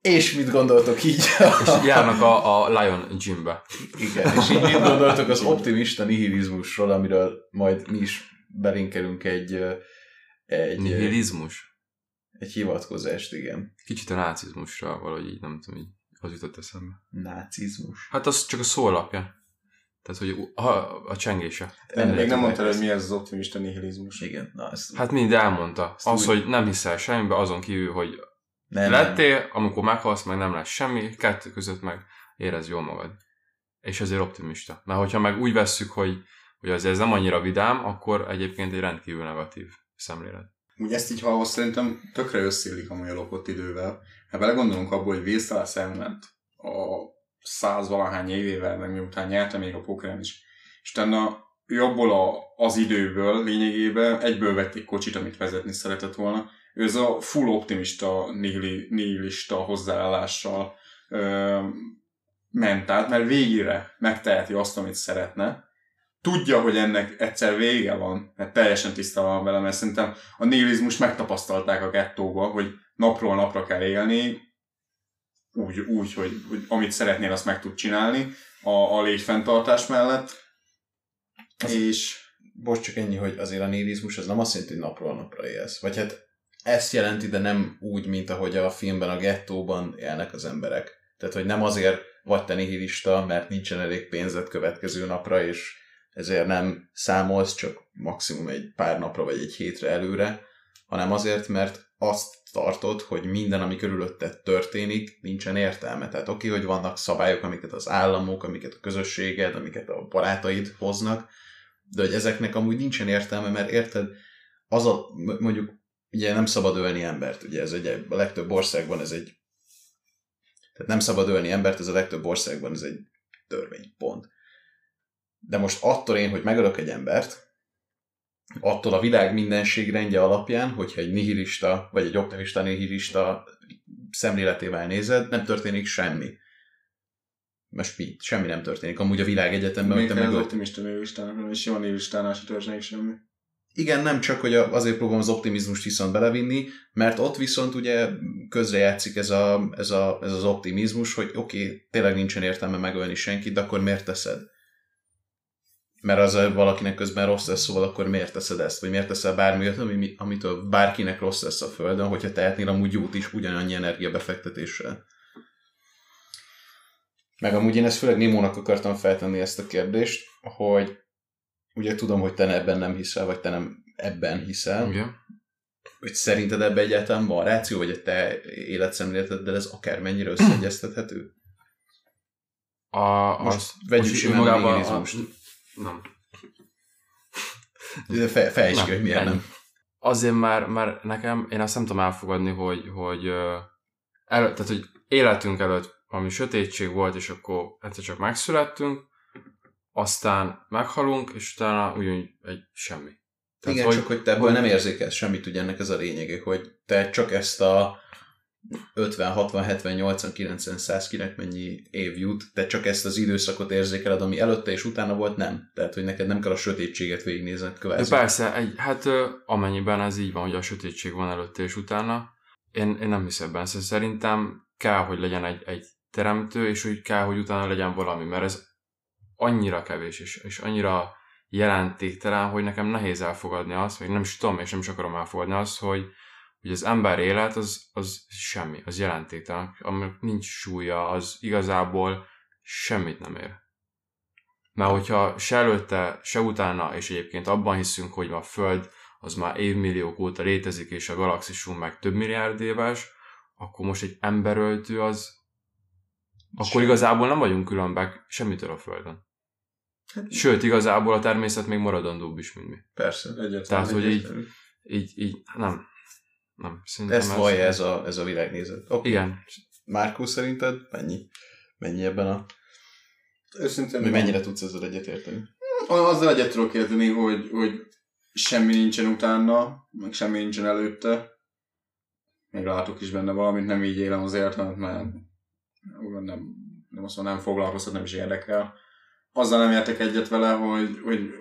Speaker 1: És mit gondoltok így?
Speaker 2: És járnak a, a Lion Gymbe.
Speaker 1: Igen, és így mit gondoltok az optimista nihilizmusról, amiről majd mi is belinkelünk egy, egy,
Speaker 2: Nihilizmus.
Speaker 1: egy hivatkozást, igen.
Speaker 2: Kicsit a nácizmusra valahogy így, nem tudom, így az jutott eszembe.
Speaker 1: Nácizmus.
Speaker 2: Hát az csak a szó alapja. Tehát, hogy a, a csengése.
Speaker 3: Nem, még nem mondtad, hogy mi ez az optimista nihilizmus.
Speaker 1: Igen, na ezt
Speaker 2: Hát mind elmondta.
Speaker 1: Ezt
Speaker 2: Az,
Speaker 1: úgy-
Speaker 2: hogy nem hiszel semmibe, azon kívül, hogy
Speaker 1: nem, nem.
Speaker 2: lettél, amikor meghalsz, meg nem lesz semmi, kettő között meg érez jól magad. És ezért optimista. Mert hogyha meg úgy vesszük, hogy, hogy az ez nem annyira vidám, akkor egyébként egy rendkívül negatív szemlélet.
Speaker 3: Úgy ezt így hallva szerintem tökre amúgy a lopott idővel. Hát belegondolunk abból, hogy Vésztalász elment a száz valahány évével, meg miután nyerte még a pokeren is. És utána ő abból a, az időből lényegében egyből vett egy kocsit, amit vezetni szeretett volna. Ő ez a full optimista, nihili, nihilista hozzáállással ö, ment át, mert végére megteheti azt, amit szeretne. Tudja, hogy ennek egyszer vége van, mert teljesen tisztában van vele, mert szerintem a nihilizmus megtapasztalták a gettóba, hogy napról napra kell élni, úgy, úgy hogy, hogy amit szeretnél, azt meg tud csinálni a, a létfenntartás mellett.
Speaker 1: Az-
Speaker 3: És
Speaker 1: Most csak ennyi, hogy azért a nihilizmus az nem azt jelenti, hogy napról napra élsz. Vagy hát ezt jelenti, de nem úgy, mint ahogy a filmben a gettóban élnek az emberek. Tehát, hogy nem azért vagy te nihilista, mert nincsen elég pénzed következő napra, és ezért nem számolsz csak maximum egy pár napra vagy egy hétre előre, hanem azért, mert azt tartod, hogy minden, ami körülötted történik, nincsen értelme. Tehát oké, hogy vannak szabályok, amiket az államok, amiket a közösséged, amiket a barátaid hoznak, de hogy ezeknek amúgy nincsen értelme, mert érted, az a, mondjuk, ugye nem szabad ölni embert, ugye ez egy, a legtöbb országban ez egy, tehát nem szabad ölni embert, ez a legtöbb országban ez egy törvénypont. De most attól én, hogy megölök egy embert, attól a világ mindenségrendje alapján, hogyha egy nihilista, vagy egy optimista nihilista szemléletével nézed, nem történik semmi. Most mi? Semmi nem történik. Amúgy a világ egyetemben,
Speaker 3: még
Speaker 1: te
Speaker 3: az
Speaker 1: megölt.
Speaker 3: optimista nőlistának, nem is jó nőlistánál se történik semmi.
Speaker 1: Igen, nem csak, hogy azért próbálom az optimizmust viszont belevinni, mert ott viszont ugye közrejátszik ez, a, ez, a, ez az optimizmus, hogy oké, okay, tényleg nincsen értelme megölni senkit, de akkor miért teszed? Mert az valakinek közben rossz lesz, szóval akkor miért teszed ezt? Vagy miért teszel bármilyet, ami, amitől bárkinek rossz lesz a Földön, hogyha tehetnél amúgy jót is ugyanannyi energiabefektetéssel? Meg amúgy én ezt főleg Nimónak akartam feltenni ezt a kérdést, hogy ugye tudom, hogy te ebben nem hiszel, vagy te nem ebben hiszel,
Speaker 2: Igen.
Speaker 1: hogy szerinted ebben egyáltalán van ráció, vagy a te életszemléleteddel ez akármennyire összeegyeztethető?
Speaker 2: A,
Speaker 1: Most
Speaker 2: az,
Speaker 1: vegyük
Speaker 2: most
Speaker 1: simán a nihilizmust.
Speaker 2: Nem.
Speaker 1: Fe, fejtsd hogy miért nem.
Speaker 2: Azért már, már nekem, én azt nem tudom elfogadni, hogy, hogy, el, tehát, hogy életünk előtt valami sötétség volt, és akkor egyszer csak megszülettünk, aztán meghalunk, és utána ugyanúgy egy semmi.
Speaker 1: Igen, hogy, csak hogy te ebből nem érzékelsz semmit, ugye ennek ez a lényege, hogy te csak ezt a 50, 60, 70, 80, 90, 100, kinek mennyi év jut, te csak ezt az időszakot érzékeled, ami előtte és utána volt, nem. Tehát, hogy neked nem kell a sötétséget végignézned
Speaker 2: De
Speaker 1: kvázi.
Speaker 2: persze, egy, hát amennyiben ez így van, hogy a sötétség van előtte és utána, én, én nem hiszem ebben. Szóval szerintem kell, hogy legyen egy, egy teremtő, és úgy kell, hogy utána legyen valami, mert ez annyira kevés, és, és annyira jelentéktelen, hogy nekem nehéz elfogadni azt, vagy nem is tudom, és nem is akarom elfogadni azt, hogy, hogy az ember élet az, az semmi, az jelentéktelen, aminek nincs súlya, az igazából semmit nem ér. Mert hogyha se előtte, se utána, és egyébként abban hiszünk, hogy a Föld az már évmilliók óta létezik, és a galaxisunk meg több milliárd éves, akkor most egy emberöltő az, akkor
Speaker 1: Semmi.
Speaker 2: igazából nem vagyunk különbek semmitől a Földön.
Speaker 1: Hát,
Speaker 2: Sőt, igazából a természet még maradandóbb is, mint mi.
Speaker 1: Persze.
Speaker 3: Egyetlen.
Speaker 2: Tehát, hogy így, így, így, nem. Nem, szerintem
Speaker 1: Ezt vallja ez a, ez a világnézet. Okay.
Speaker 2: Igen.
Speaker 1: Márkó szerinted mennyi? Mennyi ebben a...
Speaker 3: Őszintén nem.
Speaker 1: mennyire tudsz ezzel egyetérteni?
Speaker 3: Azzal egyet tudok érteni, hogy, hogy semmi nincsen utána, meg semmi nincsen előtte. Még látok is benne valamit, nem így élem az életemet, mert nem, nem azt mondom, nem foglalkoztat, nem is érdekel. Azzal nem értek egyet vele, hogy, hogy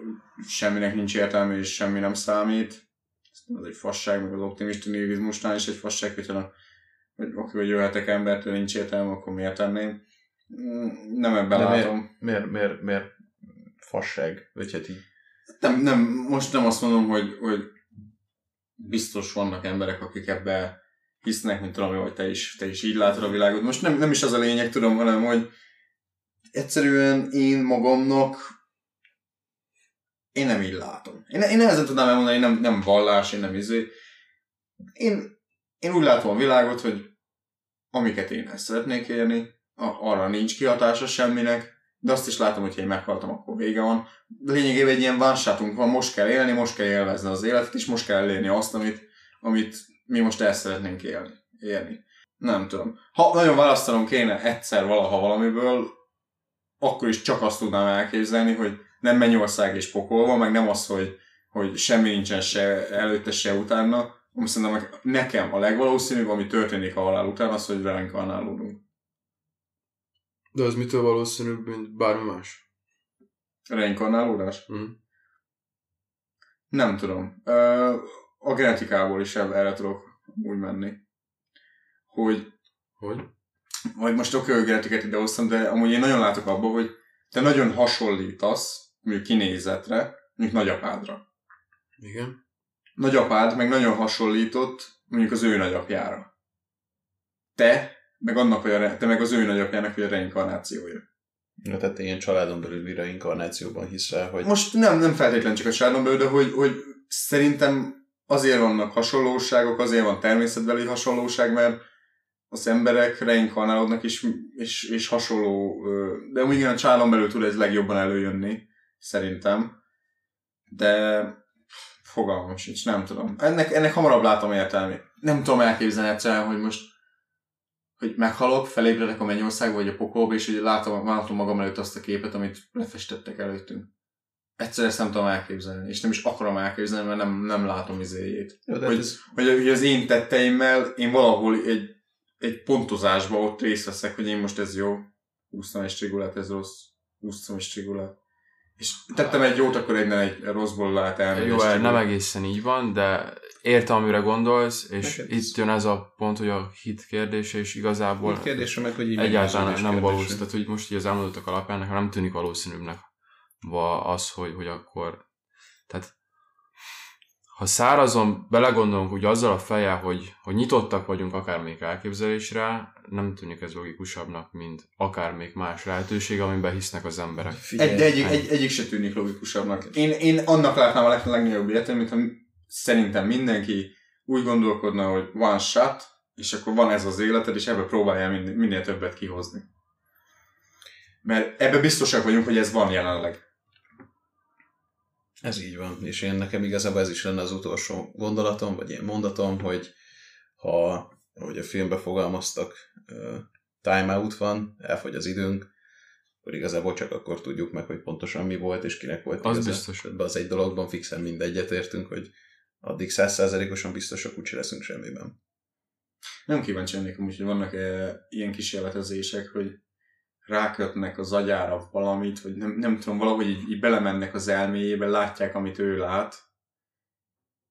Speaker 3: semminek nincs értelme, és semmi nem számít. Ez egy fasság, meg az optimista nihilizmusnál is egy fasság, hogyha hogy oké, hogy jöhetek embertől, nincs értelme, akkor miért tenném. Mm, Nem ebben
Speaker 1: De miért,
Speaker 3: látom.
Speaker 1: miért, miért, miért fasság? Vagy hát így
Speaker 3: Nem, nem, most nem azt mondom, hogy, hogy biztos vannak emberek, akik ebbe hisznek, mint tudom, hogy te is, te is így látod a világot. Most nem, nem is az a lényeg, tudom, hanem, hogy egyszerűen én magamnak én nem így látom. Én, én nehezen tudnám elmondani, nem, nem vallás, én nem izé. Én, én úgy látom a világot, hogy amiket én ezt szeretnék érni, a, arra nincs kihatása semminek, de azt is látom, hogy ha én meghaltam, akkor vége van. Lényegében egy ilyen válsátunk van, most kell élni, most kell élvezni az életet, és most kell elérni azt, amit, amit mi most el szeretnénk élni, érni. Nem tudom. Ha nagyon választanom kéne egyszer valaha valamiből, akkor is csak azt tudnám elképzelni, hogy nem Mennyország és pokolva, meg nem az, hogy, hogy semmi nincsen se előtte, se utána. Most szerintem nekem a legvalószínűbb, ami történik a halál után, az, hogy reinkarnálódunk.
Speaker 2: De az mitől valószínűbb, mint bármi más?
Speaker 3: Reinkarnálódás?
Speaker 2: Mhm.
Speaker 3: Nem tudom. A genetikából is erre tudok úgy menni. Hogy,
Speaker 2: Hogy?
Speaker 3: Vagy most oké, hogy genetikát idehoztam, de amúgy én nagyon látok abba, hogy te nagyon hasonlítasz, mondjuk kinézetre, mondjuk nagyapádra.
Speaker 2: Igen.
Speaker 3: Nagyapád meg nagyon hasonlított mondjuk az ő nagyapjára. Te, meg annak, hogy a, te meg az ő nagyapjának, hogy a reinkarnációja.
Speaker 1: Ja, tehát te ilyen családon belüli reinkarnációban hiszel, hogy
Speaker 3: Most nem, nem feltétlenül csak a családon belül, de hogy, hogy szerintem azért vannak hasonlóságok, azért van természetbeli hasonlóság, mert az emberek reinkarnálódnak és, és, és hasonló, de úgy igen, a családon belül tud ez legjobban előjönni, szerintem. De fogalmam sincs, nem tudom. Ennek, ennek hamarabb látom értelmét. Nem tudom elképzelni egyszerűen, hogy most hogy meghalok, felébredek a mennyországba, vagy a pokolba, és hogy látom, látom magam előtt azt a képet, amit lefestettek előttünk. Egyszer ezt nem tudom elképzelni, és nem is akarom elképzelni, mert nem, nem látom izéjét.
Speaker 1: Jó,
Speaker 3: Hogy-
Speaker 1: ez,
Speaker 3: Hogy, hogy az én tetteimmel én valahol egy, egy pontozásba ott részt veszek, hogy én most ez jó, húztam egy strigulát, ez rossz, húztam egy strigulát. És tettem egy jót, akkor egy, egy rosszból lehet elmenni.
Speaker 2: Jó,
Speaker 3: és csak
Speaker 2: nem egészen így van, de értem, amire gondolsz, és
Speaker 1: Neked
Speaker 2: itt jön ez a pont, hogy a hit kérdése, és igazából
Speaker 1: Volt kérdése meg, hogy így
Speaker 2: egyáltalán nem
Speaker 1: kérdése.
Speaker 2: valószínű, tehát hogy most így az elmondottak alapján nekem nem tűnik valószínűbbnek va az, hogy, hogy akkor, tehát ha szárazon belegondolunk úgy azzal a feje, hogy, hogy nyitottak vagyunk akár még elképzelésre, nem tűnik ez logikusabbnak, mint akár még más lehetőség, amiben hisznek az emberek.
Speaker 1: Figyelj,
Speaker 3: Egy, de egyik, egy, egyik se tűnik logikusabbnak. Én, én annak látnám a leg, legnagyobb értelmét, hogy szerintem mindenki úgy gondolkodna, hogy van shot, és akkor van ez az életed, és ebből próbálja minél, minél többet kihozni. Mert ebbe biztosak vagyunk, hogy ez van jelenleg.
Speaker 1: Ez így van, és én nekem igazából ez is lenne az utolsó gondolatom, vagy ilyen mondatom, hogy ha, ahogy a filmbe fogalmaztak, uh, time out van, elfogy az időnk, akkor igazából csak akkor tudjuk meg, hogy pontosan mi volt, és kinek volt
Speaker 2: Az biztos.
Speaker 1: Ebbe az egy dologban fixen mindegyet értünk, hogy addig százszázalékosan biztosak úgyse leszünk semmiben.
Speaker 3: Nem kíváncsi lennék amúgy, hogy vannak -e ilyen kísérletezések, hogy rákötnek az agyára valamit, vagy nem, nem tudom, valahogy így, így belemennek az elméjébe, látják, amit ő lát,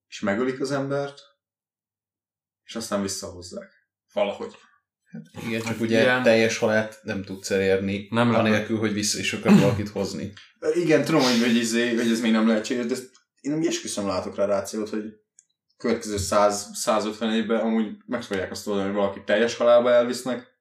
Speaker 3: és megölik az embert, és aztán visszahozzák. Valahogy.
Speaker 1: Igen, csak
Speaker 2: Hát
Speaker 1: ugye
Speaker 2: ilyen-
Speaker 1: teljes halált nem tudsz elérni,
Speaker 2: Nem
Speaker 1: anélkül, hogy vissza is akar valakit hozni.
Speaker 3: Igen, tudom, hogy, hogy, izé, hogy ez még nem lehetséges, de én nem esküszöm látok rá rációt, hogy következő 100-150 évben amúgy meg fogják azt oldani, hogy valaki teljes halálba elvisznek.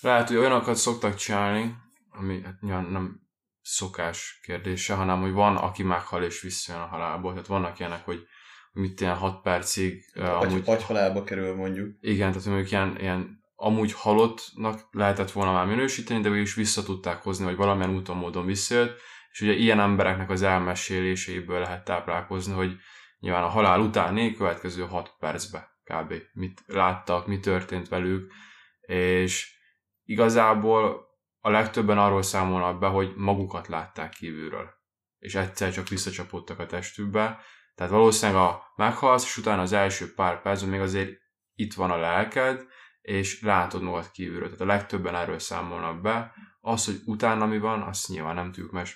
Speaker 2: Lehet, hogy olyanokat szoktak csinálni, ami hát nyilván nem szokás kérdése, hanem hogy van, aki meghal és visszajön a halálból. Tehát vannak ilyenek, hogy mit ilyen 6 percig uh,
Speaker 1: Agy,
Speaker 2: amúgy...
Speaker 1: agyhalálba kerül mondjuk.
Speaker 2: Igen, tehát mondjuk ilyen, ilyen amúgy halottnak lehetett volna már minősíteni, de is vissza tudták hozni, vagy valamilyen úton módon visszajött, és ugye ilyen embereknek az elmeséléseiből lehet táplálkozni, hogy nyilván a halál utáni következő 6 percbe kb. mit láttak, mi történt velük, és igazából a legtöbben arról számolnak be, hogy magukat látták kívülről, és egyszer csak visszacsapódtak a testükbe, tehát valószínűleg a meghalsz, és utána az első pár percben még azért itt van a lelked, és látod magad kívülről. Tehát a legtöbben erről számolnak be. Az, hogy utána mi van, azt nyilván nem tudjuk, mert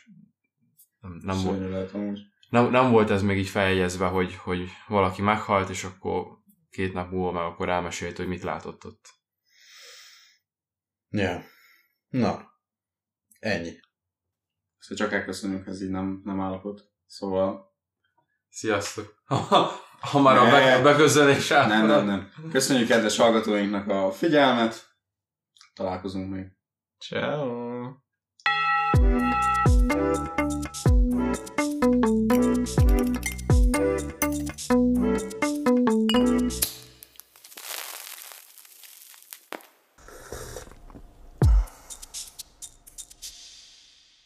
Speaker 2: nem, nem, volt,
Speaker 3: lehet
Speaker 2: nem, nem volt ez még így feljegyezve, hogy, hogy valaki meghalt, és akkor két nap múlva meg akkor elmesélt, hogy mit látott ott.
Speaker 1: Ja. Na. Ennyi.
Speaker 3: Szóval csak elköszönünk, ez így nem, nem állapot. Szóval
Speaker 2: Sziasztok! ha már a
Speaker 3: Ne.
Speaker 2: be- beközönés át.
Speaker 3: nem, nem, nem. Köszönjük kedves hallgatóinknak a figyelmet. Találkozunk még.
Speaker 1: Ciao.